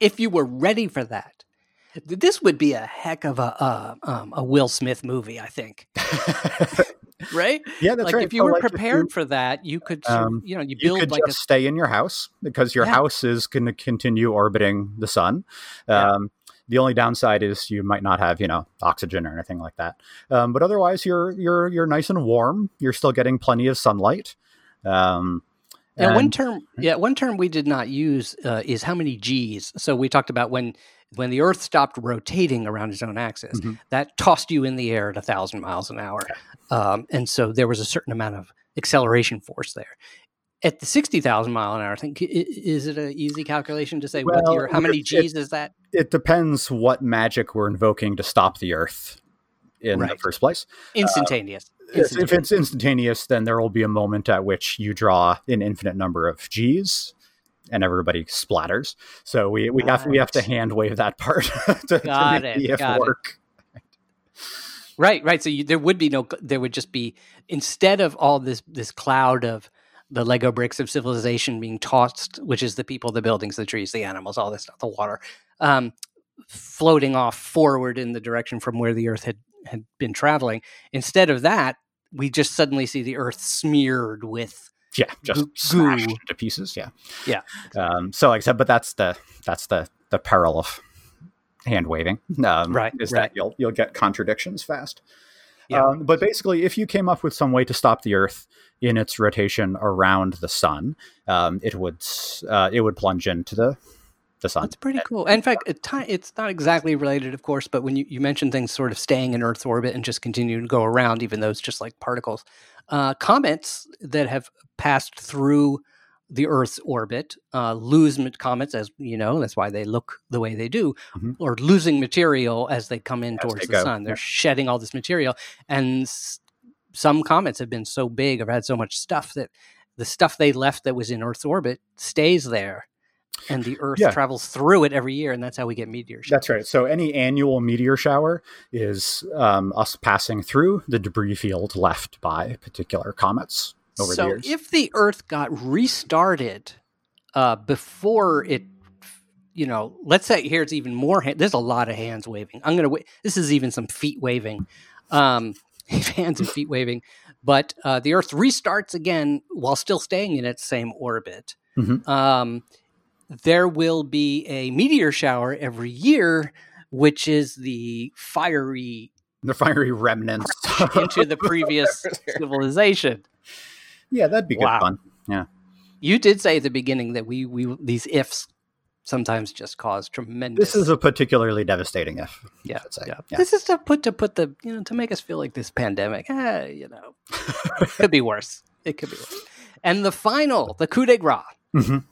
if you were ready for that. This would be a heck of a uh, um, a Will Smith movie, I think. Right? yeah, that's like right. if you So, were like, prepared for that, you could, Um, you know, you you build could like just stay in your house because your Yeah. house is going to continue orbiting the sun. Yeah. Um, the only downside is you might not have you know oxygen or anything like that. Um, but otherwise, you're you're you're nice and warm. You're still getting plenty of sunlight. Um, a. And one term, yeah, one term we did not use uh, is how many G's. So we talked about when when the Earth stopped rotating around its own axis, Mhm. that tossed you in the air at a thousand miles an hour, um, and so there was a certain amount of acceleration force there. At the sixty thousand mile an hour, I think is it an easy calculation to say what Well, your how many G's is that? it depends what magic we're invoking to stop the Earth in the first place. Instantaneous. Yes, If it's instantaneous, then there will be a moment at which you draw an infinite number of G's, and everybody splatters. So we, we have we have to hand wave that part to, to Got make it, got it. Right, right. So you, there would be no. There would just be instead of all this this cloud of the Lego bricks of civilization being tossed, which is the people, the buildings, the trees, the animals, all this stuff, the water, um, floating off forward in the direction from where the Earth had had been traveling. Instead of that, we just suddenly see the Earth smeared with. Yeah, just Goo- smashed into pieces. Yeah, Yeah. Um, so like I said, but that's the that's the the peril of hand waving. Um, Right, is right. that you'll you'll get contradictions fast. Yeah. Um, but basically, if you came up with some way to stop the Earth in its rotation around the sun, um, it would uh, it would plunge into the the sun. That's pretty cool. In fact, it ti- it's not exactly related, of course, but when you, you mentioned things sort of staying in Earth's orbit and just continuing to go around, even though it's just like particles, uh, comets that have passed through the Earth's orbit, uh, lose comets, as you know, that's why they look the way they do, Mhm. or losing material as they come in As towards the go, sun. They're yeah. shedding all this material, and s- some comets have been so big or had so much stuff that the stuff they left that was in Earth's orbit stays there, and the Earth Yeah. travels through it every year, and that's how we get meteors. That's right. So any annual meteor shower is um, us passing through the debris field left by particular comets over so the years. if the Earth got restarted uh, before it, you know, let's say here's even more. Ha- there's a lot of hands waving. I'm gonna. Wa- this is even some feet waving, um, hands and feet waving. But uh, the Earth restarts again while still staying in its same orbit. Mhm. Um, there will be a meteor shower every year, which is the fiery the fiery remnants into the previous civilization. yeah, that'd be good Wow. fun. You did say at the beginning that we we these ifs sometimes just cause tremendous. This is a particularly devastating if. yeah, yeah. Yeah. This is to put to put the you know to make us feel like this pandemic. Eh, you know, could be worse. It could be worse. And the final, the coup de grace, Mhm.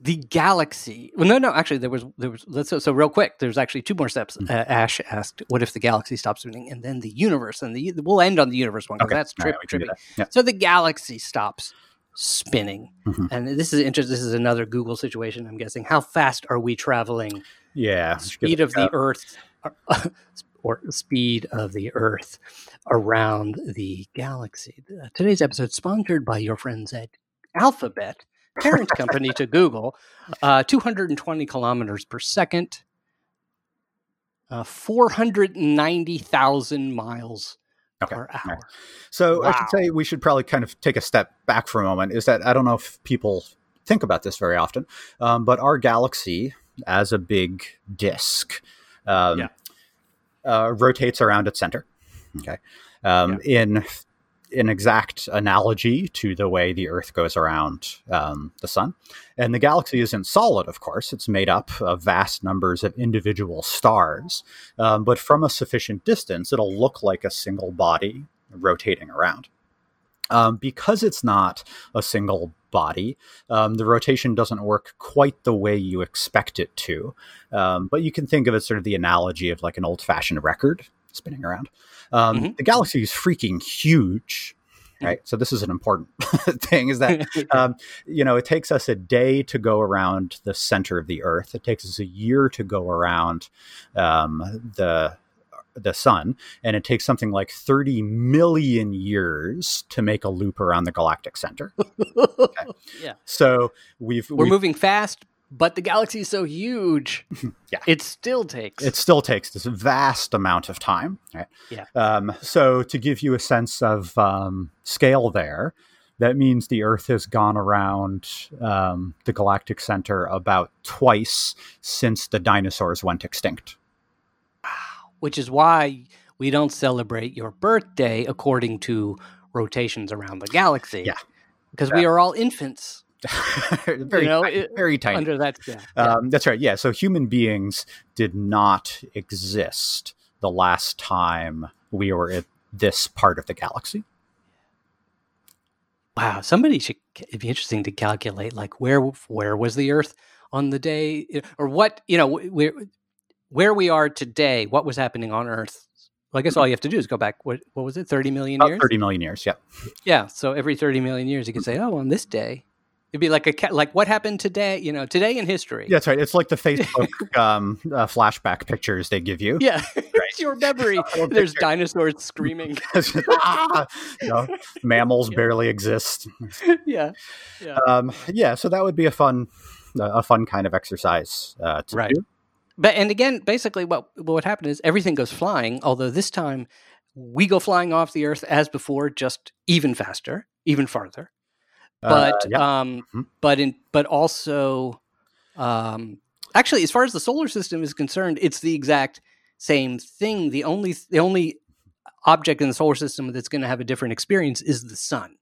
The galaxy. Well, no, no. Actually, there was there was. Let's so, so real quick. There's actually two more steps. Mm. Uh, Ash asked, "What if the galaxy stops spinning?" And then the universe, and the we'll end on the universe one because Okay. that's right, trip, we can do trippy. that. Yeah. So the galaxy stops spinning, Mhm. and this is interesting. This is another Google situation. I'm guessing. How fast are we traveling? Yeah. Speed of the Earth, or speed of the Earth around the galaxy. Uh, Today's episode sponsored by your friends at Alphabet, parent company to Google. Uh, 220 kilometers per second. Uh, 490,000 miles Okay. per hour. right. So I should say we should probably kind of take a step back for a moment. Is that I don't know if people think about this very often, um, but our galaxy as a big disk um, Yeah. uh, rotates around its center. Okay, um, in an exact analogy to the way the Earth goes around um, the Sun, and the galaxy isn't solid. Of course, it's made up of vast numbers of individual stars, um, but from a sufficient distance, it'll look like a single body rotating around. Um, because it's not a single body, um, the rotation doesn't work quite the way you expect it to. Um, but you can think of it sort of the analogy of like an old fashioned record spinning around. Um, Mhm. The galaxy is freaking huge. Right. So this is an important thing is that um, you know, it takes us a day to go around the center of the Earth. It takes us a year to go around um, the the sun, and it takes something like 30 million years to make a loop around the galactic center. Yeah. So we've, We're we've moving fast, but the galaxy is so huge. Yeah. It still takes. it still takes this vast amount of time. Right? Yeah. Um, so to give you a sense of um, scale, there, that means the Earth has gone around um, the galactic center about twice since the dinosaurs went extinct. which is why we don't celebrate your birthday according to rotations around the galaxy. Yeah. Because we are all infants very, know, tiny, it- very tiny. under that. Yeah. Um, That's right. Yeah. So human beings did not exist the last time we were at this part of the galaxy. Wow. Somebody should. It'd be interesting to calculate, like where where was the Earth on the day, or what you know where where we are today. What was happening on Earth? Well, I guess all you have to do is go back. What what was it? Thirty million About years. 30 million years. Yeah. Yeah. So every 30 million years, you could say, oh, on this day, it'd be like a like what happened today. You know, today in history. Yeah, that's right. It's like the Facebook um, uh, flashback pictures they give you. Yeah. it's your memory. There's dinosaurs screaming. Ah! You know, mammals Yeah. barely exist. yeah. Yeah. Um, yeah, so that would be a fun, uh, a fun kind of exercise uh, to Right. do. But and again, basically, what what happened is everything goes flying. Although this time we go flying off the Earth as before, just even faster, even farther. Uh, But yeah. um, Mhm. but in but also, um, actually, as far as the solar system is concerned, it's the exact same thing. The only the only object in the solar system that's going to have a different experience is the sun.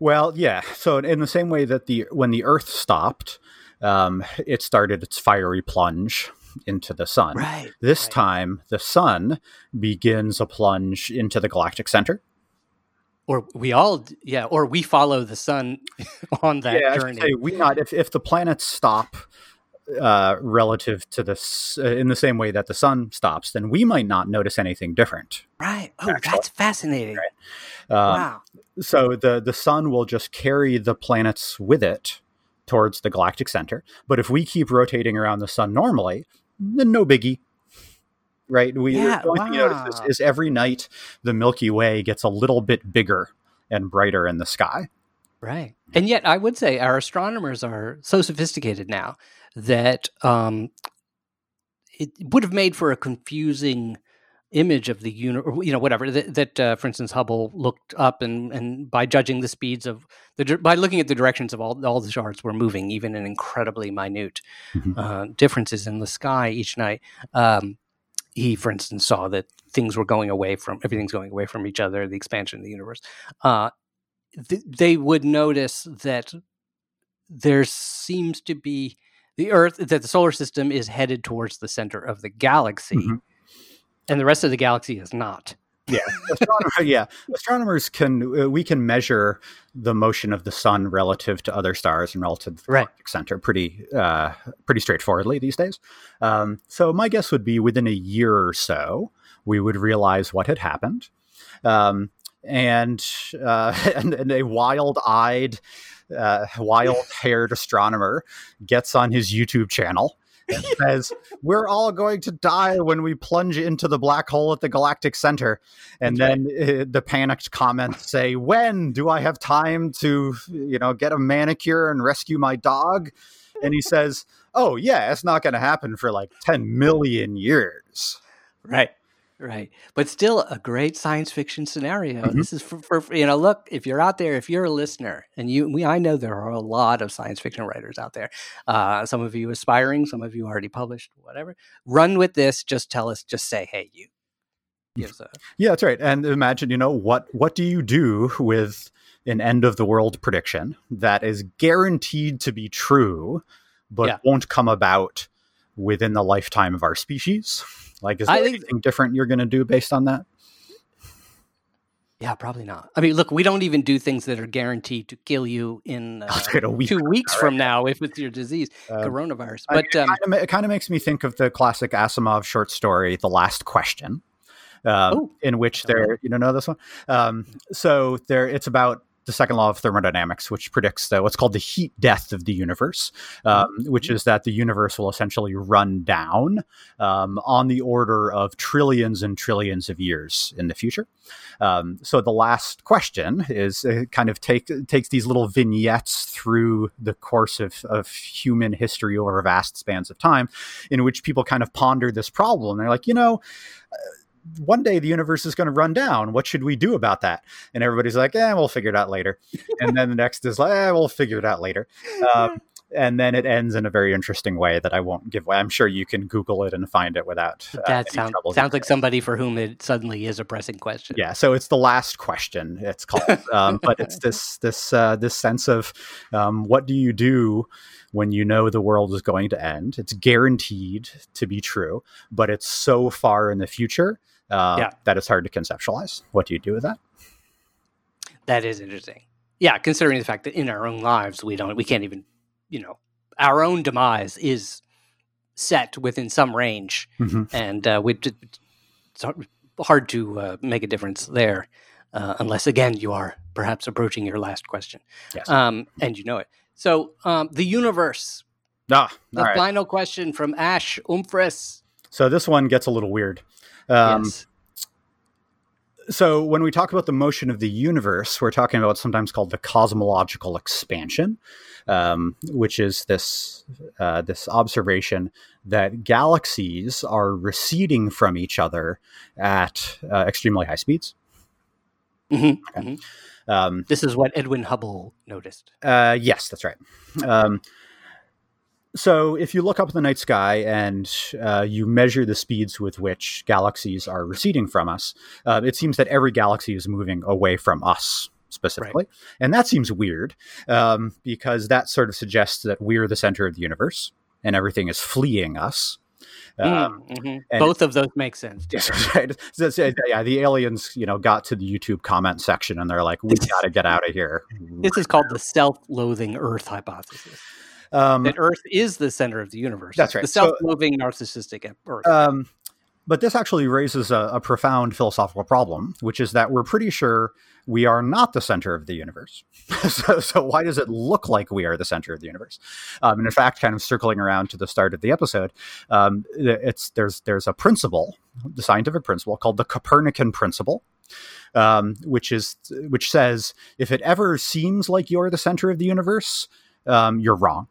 Well, yeah. So in the same way that the when the Earth stopped, um, it started its fiery plunge into the sun. Right. This right. time, the sun begins a plunge into the galactic center. Or we all yeah or we follow the sun on that yeah, journey. say we not if, if the planets stop uh, relative to this uh, in the same way that the sun stops then we might not notice anything different. Right. Oh actually. that's fascinating. Um, wow. so the the sun will just carry the planets with it towards the galactic center but if we keep rotating around the sun normally then no biggie right we Yeah, the only thing you notice wow. is, is every night the milky way gets a little bit bigger and brighter in the sky Right. And yet, I would say our astronomers are so sophisticated now that um, it would have made for a confusing image of the universe, you know, whatever that, that uh, for instance, Hubble looked up and, and by judging the speeds of the, by looking at the directions of all, all the stars were moving, even in incredibly minute Mhm. uh, differences in the sky each night. Um, he, for instance, saw that things were going away from everything's going away from each other, the expansion of the universe. Uh, th- they would notice that there seems to be the Earth, that the solar system is headed towards the center of the galaxy, Mhm. and the rest of the galaxy is not. Yeah. Astronomer, yeah. Astronomers can uh, we can measure the motion of the sun relative to other stars and relative to the Right. galactic center pretty uh, pretty straightforwardly these days. Um, so my guess would be within a year or so we would realize what had happened. Um, and, uh, and and a wild-eyed uh, wild-haired astronomer gets on his youtube channel and says we're all going to die when we plunge into the black hole at the galactic center. And That's then uh, the panicked comments say when do i have time to you know get a manicure and rescue my dog? And he says oh yeah it's not going to happen for like 10 million years. Right. Right. But still a great science fiction scenario. Mhm. This is for, for, you know, look, if you're out there, if you're a listener and you, we, I know there are a lot of science fiction writers out there. Uh, some of you aspiring, some of you already published, whatever. Run with this. Just tell us, just say, hey, you. Us a, yeah that's right and imagine you know what what do you do with an end of the world prediction that is guaranteed to be true but Yeah. won't come about within the lifetime of our species like is I there think- anything different you're going to do based on that yeah, probably not. I mean, look, we don't even do things that are guaranteed to kill you in uh, Let's get a week two weeks from now if it's your disease, Um, coronavirus. I mean, But um, it, kind of, it kind of makes me think of the classic Asimov short story, The Last Question, um, Oh. in which there, you don't know this one? Um, so there, it's about the second law of thermodynamics, which predicts the, what's called the heat death of the universe, um, which is that the universe will essentially run down um, on the order of trillions and trillions of years in the future. Um, so the last question is uh, kind of take takes these little vignettes through the course of, of human history over vast spans of time, in which people kind of ponder this problem. They're like, you know. Uh, one day the universe is going to run down. What should we do about that? And everybody's like, "Eh, we'll figure it out later." and then the next is like, "Eh, we'll figure it out later." Um, and then it ends in a very interesting way that I won't give away. I'm sure you can Google it and find it without uh, that any sounds sounds like somebody for whom it suddenly is a pressing question. yeah so it's the last question it's called um, but it's this this uh, this sense of um, what do you do when you know the world is going to end it's guaranteed to be true but it's so far in the future uh, Yeah. that it's hard to conceptualize what do you do with that That is interesting. Yeah, considering the fact that in our own lives we don't, we can't even, you know, our own demise is set within some range, Mhm. and uh, we it's hard- to uh, make a difference there, uh, unless again you are perhaps approaching your last question, yes um, and you know it. So um, the universe, ah, the right. final question from Ash Umfris. so this one gets a little weird um, yes. so when we talk about the motion of the universe, we're talking about what's sometimes called the cosmological expansion, um, which is this uh, this observation that galaxies are receding from each other at uh, extremely high speeds. Mhm, Okay. mhm. Um, This is what Edwin Hubble noticed. uh, yes, that's right. Um, so if you look up in the night sky and uh, you measure the speeds with which galaxies are receding from us, uh, it seems that every galaxy is moving away from us specifically. And that seems weird um, because that sort of suggests that we're the center of the universe and everything is fleeing us. Um, Mm, mhm. Both of those make sense. too. right. So, so, yeah, the aliens, you know, got to the YouTube comment section and they're like, "We got to get out of here." This is called the self-loathing Earth hypothesis. Um, That Earth is the center of the universe. That's right. The So- self-loathing narcissistic Earth. Um, but this actually raises a, a profound philosophical problem, which is that we're pretty sure we are not the center of the universe. so, so why does it look like we are the center of the universe? Um, and in fact, kind of circling around to the start of the episode, um, it's there's there's a principle, the scientific principle called the Copernican principle. Um, which is which says if it ever seems like you're the center of the universe, um, you're wrong.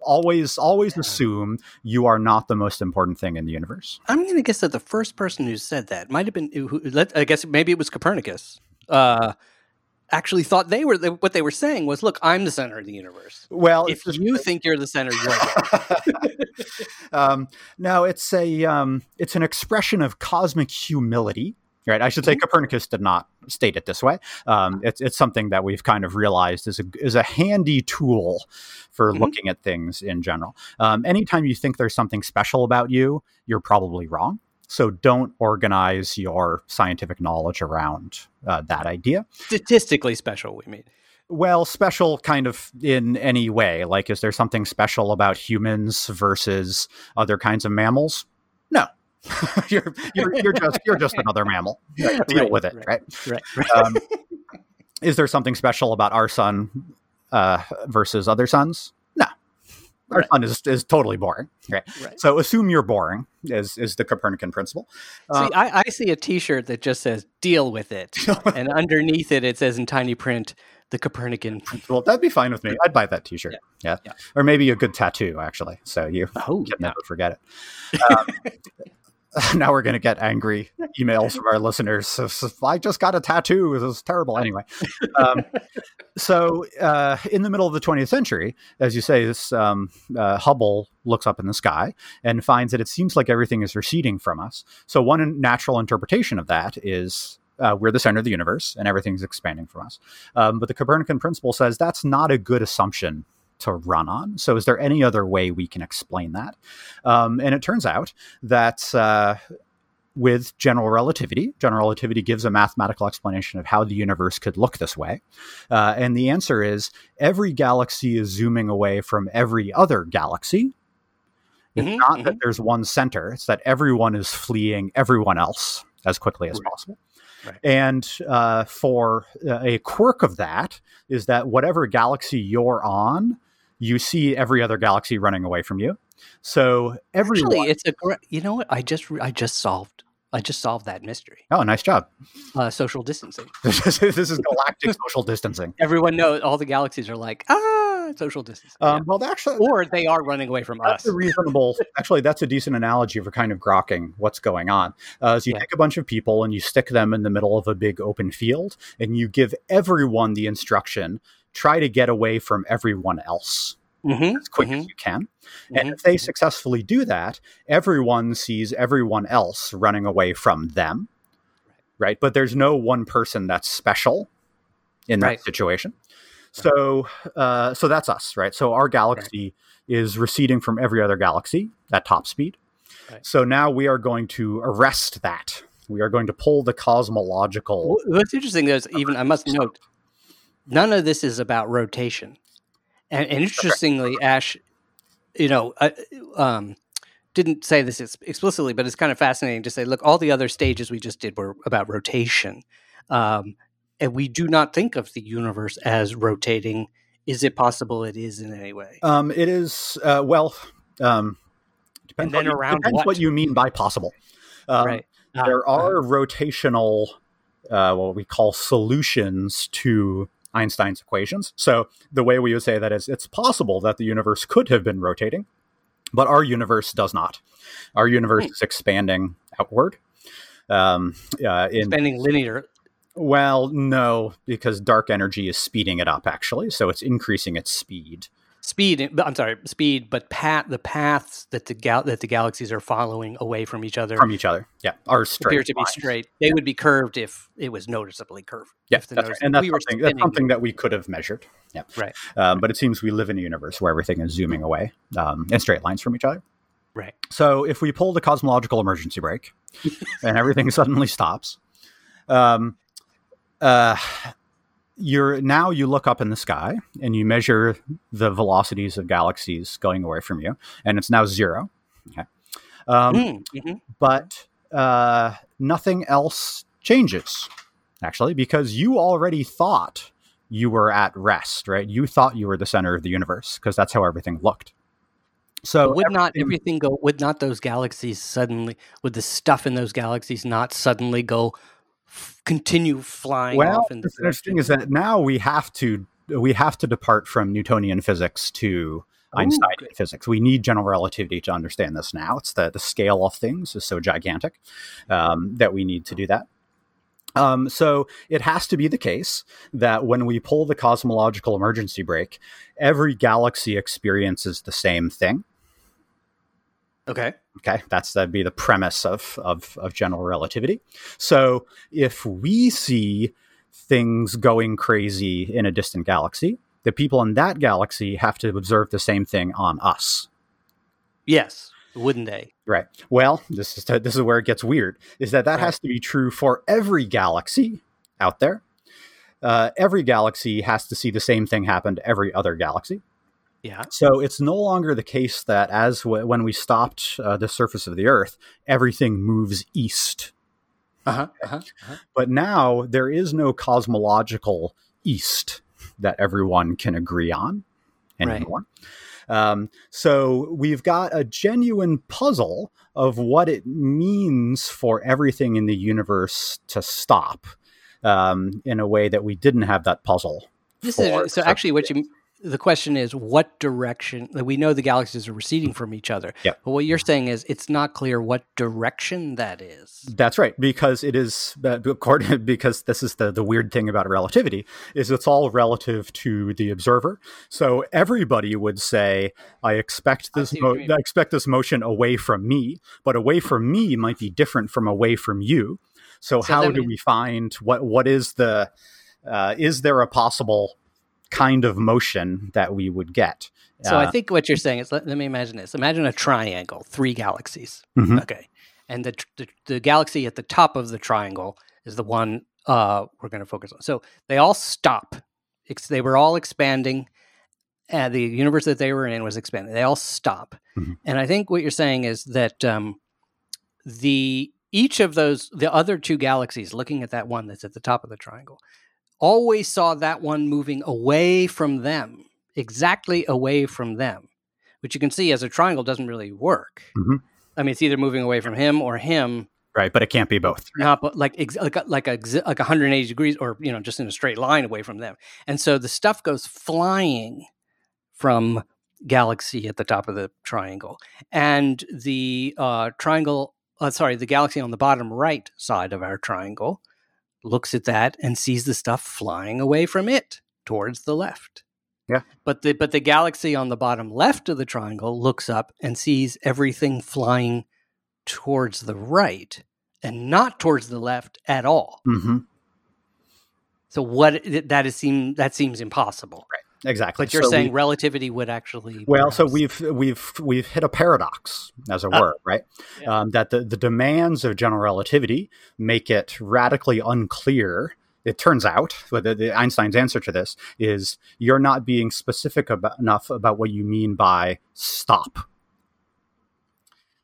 Always, always Yeah. assume you are not the most important thing in the universe. I'm going to guess that the first person who said that might have been. Who, let, I guess maybe it was Copernicus. Uh, actually, thought they were what they were saying was, "Look, I'm the center of the universe. Well, If you think you're the center, you're wrong." um, no, it's a um, it's an expression of cosmic humility. Right, I should say Copernicus did not state it this way. Um, it's it's something that we've kind of realized is a is a handy tool for Mhm. looking at things in general. Um, anytime you think there's something special about you, you're probably wrong. So don't organize your scientific knowledge around uh, that idea. Statistically special, we mean. Well, special kind of in any way. Like, is there something special about humans versus other kinds of mammals? No. you're, you're, you're just you're just another mammal. Right, Deal Right, with it, right. right? Right. Um, is there something special about our sun uh, versus other suns? No. Our sun is, is totally boring. Right. right. So assume you're boring is is the Copernican principle. Uh, See, I, I see a T-shirt that just says "Deal with it," and underneath it, it says in tiny print, "The Copernican." Principle. Well, that'd be fine with me. I'd buy that T-shirt. Yeah. yeah. Or maybe a good tattoo, actually. So you Oh, can yeah. never forget it. Um, now we're going to get angry emails from our listeners. So, so I just got a tattoo. This is terrible. Anyway, um, so uh, in the middle of the 20th century, as you say, this um, uh, Hubble looks up in the sky and finds that it seems like everything is receding from us. So one natural interpretation of that is. Uh, we're the center of the universe and everything's expanding from us. Um, but the Copernican principle says that's not a good assumption to run on. So, is there any other way we can explain that? Um, and it turns out that uh, with general relativity, general relativity gives a mathematical explanation of how the universe could look this way. Uh, and the answer is every galaxy is zooming away from every other galaxy. It's Mhm, not that there's one center, it's that everyone is fleeing everyone else as quickly as Right. possible. Right. And uh, for uh, a quirk of that is that whatever galaxy you're on, you see every other galaxy running away from you. So everyone. Actually, it's a great. You know what? I just I just solved. I just solved that mystery. oh, nice job. Uh, social distancing. this is this is galactic social distancing. Everyone knows. All the galaxies are like ah, social distancing. Um, Yeah. Well, actually, Or they are running away from that's us. a reasonable. Actually, that's a decent analogy for kind of grokking what's going on. Uh, so you Yeah. take a bunch of people and you stick them in the middle of a big open field, and you give everyone the instruction: try to get away from everyone else Mhm, as quick as mhm, you can. And mhm. if they successfully do that, everyone sees everyone else running away from them. Right. But there's no one person that's special in that Right. situation. So, uh, so that's us, right? So our galaxy is receding from every other galaxy at top speed. Right. So now we are going to arrest that. We are going to pull the cosmological. What's interesting is even I must note, none of this is about rotation. And, and interestingly, Ash, you know, uh, um, didn't say this explicitly, but it's kind of fascinating to say, look, all the other stages we just did were about rotation, um, and we do not think of the universe as rotating. Is it possible it is in any way? Um, it is uh, well. Um, depends then what you, around depends what? what you mean by possible. Um, right. Ah, there uh-huh. are rotational, uh, what we call solutions to Einstein's equations. So the way we would say that is, it's possible that the universe could have been rotating, but our universe does not. Our universe Hmm. is expanding outward. Um, uh, in expanding linear. well, no, because dark energy is speeding it up actually, so it's increasing its speed. Speed i'm sorry speed but path the paths that the gal- that the galaxies are following away from each other From each other, yeah, are straight. appear to be straight they would be curved if it was noticeably curved Yeah, that's right. and that's we were something, that's something that we could have measured. Yeah, Right. Um, but it seems we live in a universe where everything is zooming away um, in straight lines from each other. Right. So if we pull the cosmological emergency brake and everything suddenly stops, um, uh, you're now you look up in the sky and you measure the velocities of galaxies going away from you, and it's now zero. Okay. Um, Mm, mhm. but uh, nothing else changes actually because you already thought you were at rest right you thought you were the center of the universe because that's how everything looked so But would not everything- everything go? Would not those galaxies suddenly? Would the stuff in those galaxies not suddenly go? F- continue flying well off in the what's interesting is that now we have to we have to depart from newtonian physics to Ooh, Einsteinian good. physics. We need general relativity to understand this now. It's the, the scale of things is so gigantic um, that we need to do that. Um, so it has to be the case that when we pull the cosmological emergency brake, every galaxy experiences the same thing. Okay. Okay, that's that'd be the premise of, of of general relativity. So if we see things going crazy in a distant galaxy, the people in that galaxy have to observe the same thing on us. Yes. Wouldn't they? Right. Well, this is this is where it gets weird. Is that that Right. has to be true for every galaxy out there. Uh, every galaxy has to see the same thing happen to every other galaxy. Yeah. So it's no longer the case that as w- when we stopped uh, the surface of the Earth, everything moves east. Uh huh. Uh-huh. uh-huh. But now there is no cosmological east that everyone can agree on Right. anymore. Um, so we've got a genuine puzzle of what it means for everything in the universe to stop um, in a way that we didn't have that puzzle. This for is so. Actually, what you the question is, what direction? We know the galaxies are receding from each other. yeah. But what you're saying is, it's not clear what direction that is. That's right, because it is uh, according because this is the the weird thing about relativity is it's all relative to the observer. So everybody would say, "I expect this see mo- what you mean. I expect this motion away from me," but away from me might be different from away from you. So, So how do we find what what is the uh, is there a possible kind of motion that we would get? So I Uh, think what you're saying is, let, let me imagine this. Imagine a triangle, three galaxies. mhm. Okay, and the, the the galaxy at the top of the triangle is the one uh, we're going to focus on. So they all stop. Ex- they were all expanding. And the universe that they were in was expanding. They all stop. Mhm. And I think what you're saying is that um, the each of those the other two galaxies, looking at that one that's at the top of the triangle, always saw that one moving away from them, exactly away from them, which you can see as a triangle doesn't really work. Mhm. I mean, it's either moving away from him or him, right, but it can't be both. not but like ex- like a, like a like 180 degrees, or you know, just in a straight line away from them. And so the stuff goes flying from galaxy at the top of the triangle, and the uh, triangle. Uh, sorry, the galaxy on the bottom right side of our triangle looks at that and sees the stuff flying away from it towards the left. Yeah. But the but the galaxy on the bottom left of the triangle looks up and sees everything flying towards the right and not towards the left at all. hmm So what that is seem that seems impossible. Exactly. But you're So we- saying relativity would actually Well, so we've we've we've hit a paradox, as it Ah. were, right? Yeah. Um, that the, the demands of general relativity make it radically unclear. It turns out, but the, the Einstein's answer to this is you're not being specific about, enough about what you mean by stop.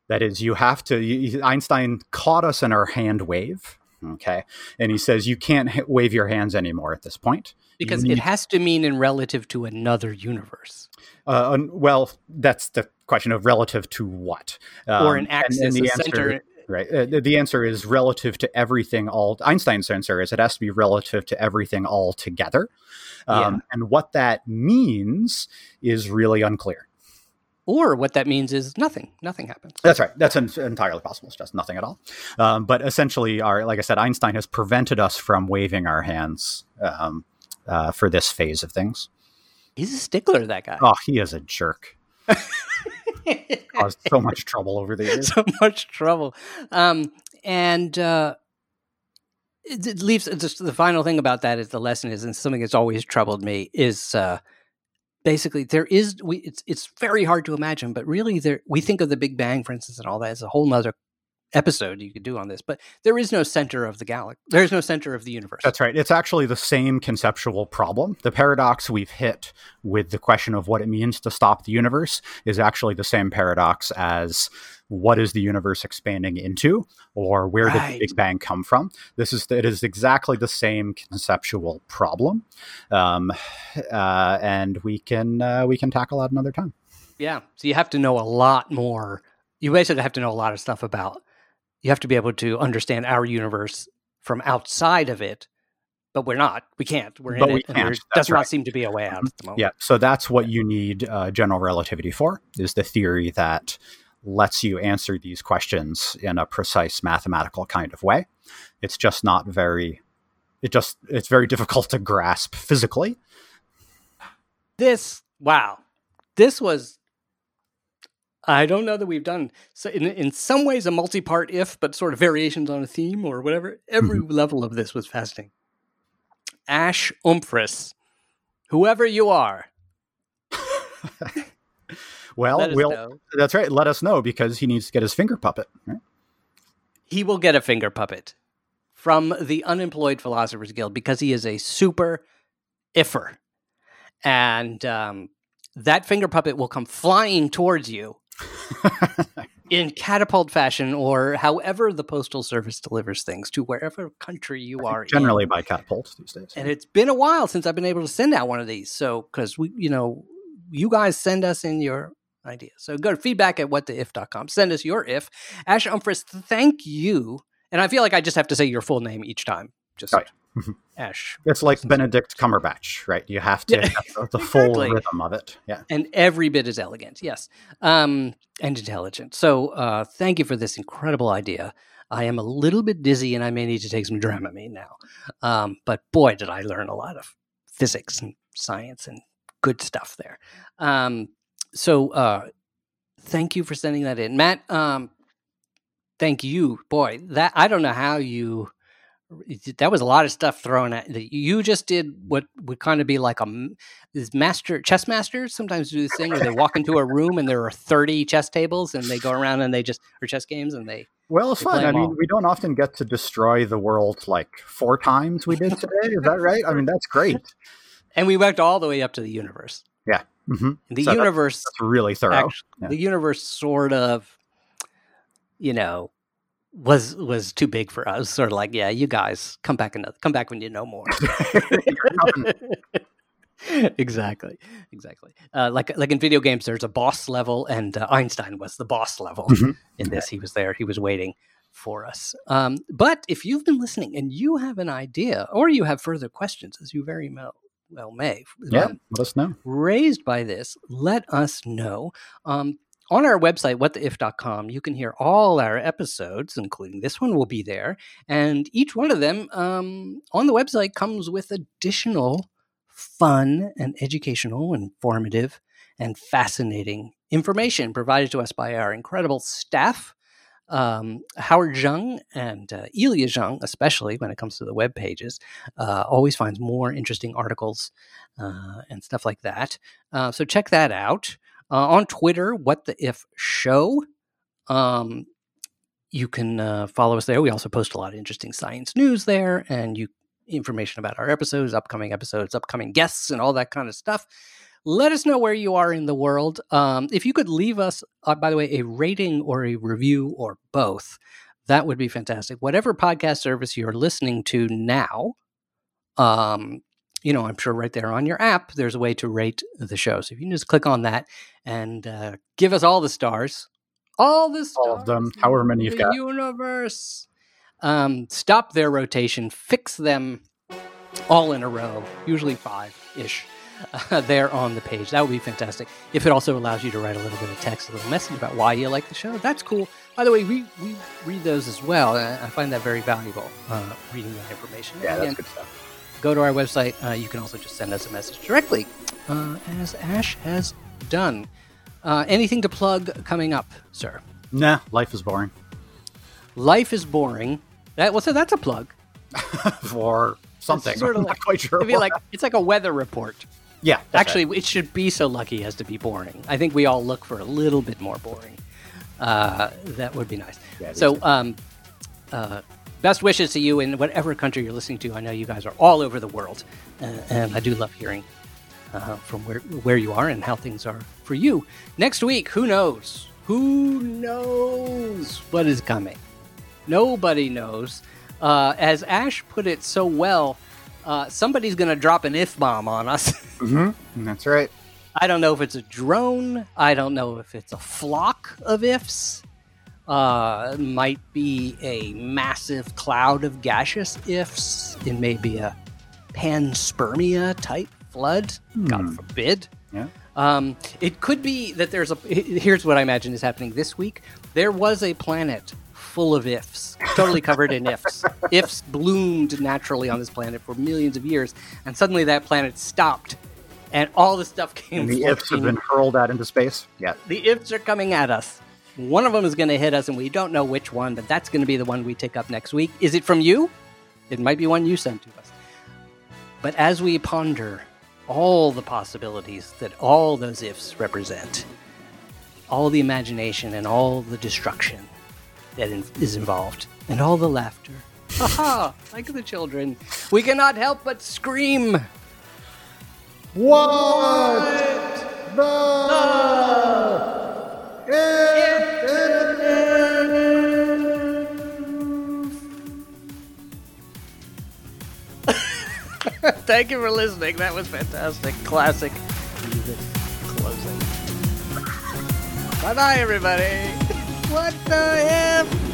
That is, you have to. You, Einstein caught us in our hand wave, okay, and he says you can't wave your hands anymore at this point. Because it has to mean in relative to another universe Uh, well, that's the question of relative to what, or Um, an axis, and the a answer- center. Right. Uh, the- the answer is relative to everything. All Einstein's answer is it has to be relative to everything all together, um, and what that means is really unclear. Or what that means is nothing. Nothing happens. That's right. That's en- entirely possible. It's just nothing at all. Um, but essentially, our like I said, Einstein has prevented us from waving our hands um, uh, for this phase of things. He's a stickler, that guy. Oh, he is a jerk. Caused so much trouble over the years. so much trouble. Um, and uh, it, it leaves just the final thing about that is the lesson is, and something that's always troubled me is uh, basically there is we it's it's very hard to imagine, but really there we think of the Big Bang, for instance, and all that as a whole nother episode you could do on this, but there is no center of the galaxy. There is no center of the universe. That's right. It's actually the same conceptual problem. The paradox we've hit with the question of what it means to stop the universe is actually the same paradox as what is the universe expanding into or where did the big bang come from this is it is exactly the same conceptual problem um, uh, and we can uh, we can tackle that another time Yeah. So you have to know a lot more. You basically have to know a lot of stuff about. You have to be able to understand our universe from outside of it, but we're not. We can't. We're But in we it. can't. does not seem to be a way out at the moment. yeah so that's what you need uh, general relativity for is the theory that lets you answer these questions in a precise mathematical kind of way it's just not very it just it's very difficult to grasp physically This wow, this was. I don't know that we've done so in in some ways a multi-part if, but sort of variations on a theme or whatever. Every level of this was fascinating. Ash Umphris, whoever you are, well we'll know. That's right. Let us know because he needs to get his finger puppet. Right? he will get a finger puppet from the Unemployed Philosophers Guild because he is a super iffer. And um, that finger puppet will come flying towards you in catapult fashion or however the Postal Service delivers things to wherever country you are Generally in. by catapult these days. And it's been a while since I've been able to send out one of these. So, because we, you know, you guys send us in your ideas. So go to feedback at whattheif.com. Send us your if. Ash Umphris, thank you. And I feel like I just have to say your full name each time. Just Right. Ash. It's like Benedict Cumberbatch, right? You have to Yeah, have the, the full rhythm of it. Yeah. And every bit is elegant, yes. Um, and intelligent. So uh, thank you for this incredible idea. I am a little bit dizzy and I may need to take some Dramamine now. Um, but boy, did I learn a lot of physics and science and good stuff there. Um, so uh, thank you for sending that in. Matt, um, thank you. Boy, that I don't know how you that was a lot of stuff thrown at you just did what would kind of be like a this master chess masters sometimes do this thing where they walk into a room and there are 30 chess tables and they go around and they just or chess games and they Well, it's They fun. I mean, all. we don't often get to destroy the world like four times we did today. Is that right? I mean, that's great. and we went all the way up to the universe hmm the So universe That's really thorough. act- yeah. the universe sort of you know was was too big for us sort of like yeah you guys come back another come back when you know more exactly exactly uh, like like in video games there's a boss level and uh, einstein was the boss level Mhm. in this he was there he was waiting for us um, but if you've been listening and you have an idea or you have further questions as you very well, well may Yeah, um, let us know. raised by this, let us know. Um, on our website, whattheif.com, you can hear all our episodes, including this one will be there. And each one of them um, on the website comes with additional fun and educational, informative, and fascinating information provided to us by our incredible staff. Um, Howard Jung and uh, Jung, especially when it comes to the web pages, uh, always finds more interesting articles uh, and stuff like that. Uh, so check that out uh, on Twitter. What the if show? Um, you can uh, follow us there. We also post a lot of interesting science news there, and you information about our episodes, upcoming episodes, upcoming guests, and all that kind of stuff. Let us know where you are in the world. Um, if you could leave us, uh, by the way, a rating or a review or both, that would be fantastic. Whatever podcast service you're listening to now, um, you know, I'm sure right there on your app, there's a way to rate the show. So if you can just click on that and uh, give us all the stars, all the stars, All of them, however many you've the got. universe. Um, stop their rotation, fix them all in a row, usually five ish. Uh, there on the page. That would be fantastic. If it also allows you to write a little bit of text, a little message about why you like the show, that's cool. By the way, we, we read those as well. and I find that very valuable, uh, reading that information. Yeah, Again, that's good stuff. Go to our website. Uh, you can also just send us a message directly, uh, as Ash has done. Uh, anything to plug coming up, sir? Nah, life is boring. Life is boring. That well, so that's a plug. For something. sort of like- not quite sure. It'd be like it's like a weather report. Yeah, Actually, it should be so lucky as to be boring. I think we all look for a little bit more boring. Uh, that would be nice. Yeah, so, um, uh, best wishes to you in whatever country you're listening to. I know you guys are all over the world, uh, and I do love hearing uh, from where where you are and how things are for you. Next week, who knows? Who knows what is coming? Nobody knows. Uh, as Ash put it so well, uh, somebody's going to drop an if bomb on us. Mm-hmm. That's right. I don't know if it's a drone. I don't know if it's a flock of ifs. Uh, might be a massive cloud of gaseous ifs. It may be a panspermia type flood. God forbid. Yeah. Um, it could be that there's a. Here's what I imagine is happening this week. There was a planet full of ifs, totally covered in ifs. ifs bloomed naturally on this planet for millions of years, and suddenly that planet stopped, and all the stuff came. And the ifs have been hurled out into space. Yeah. The ifs are coming at us. One of them is going to hit us, and we don't know which one, but that's going to be the one we take up next week. Is it from you? It might be one you sent to us. But as we ponder all the possibilities that all those ifs represent, all the imagination and all the destruction that in- is involved, and all the laughter, haha, like the children, we cannot help but scream. What Thank you for listening. That was fantastic. Classic music closing. Bye bye, everybody. What the F?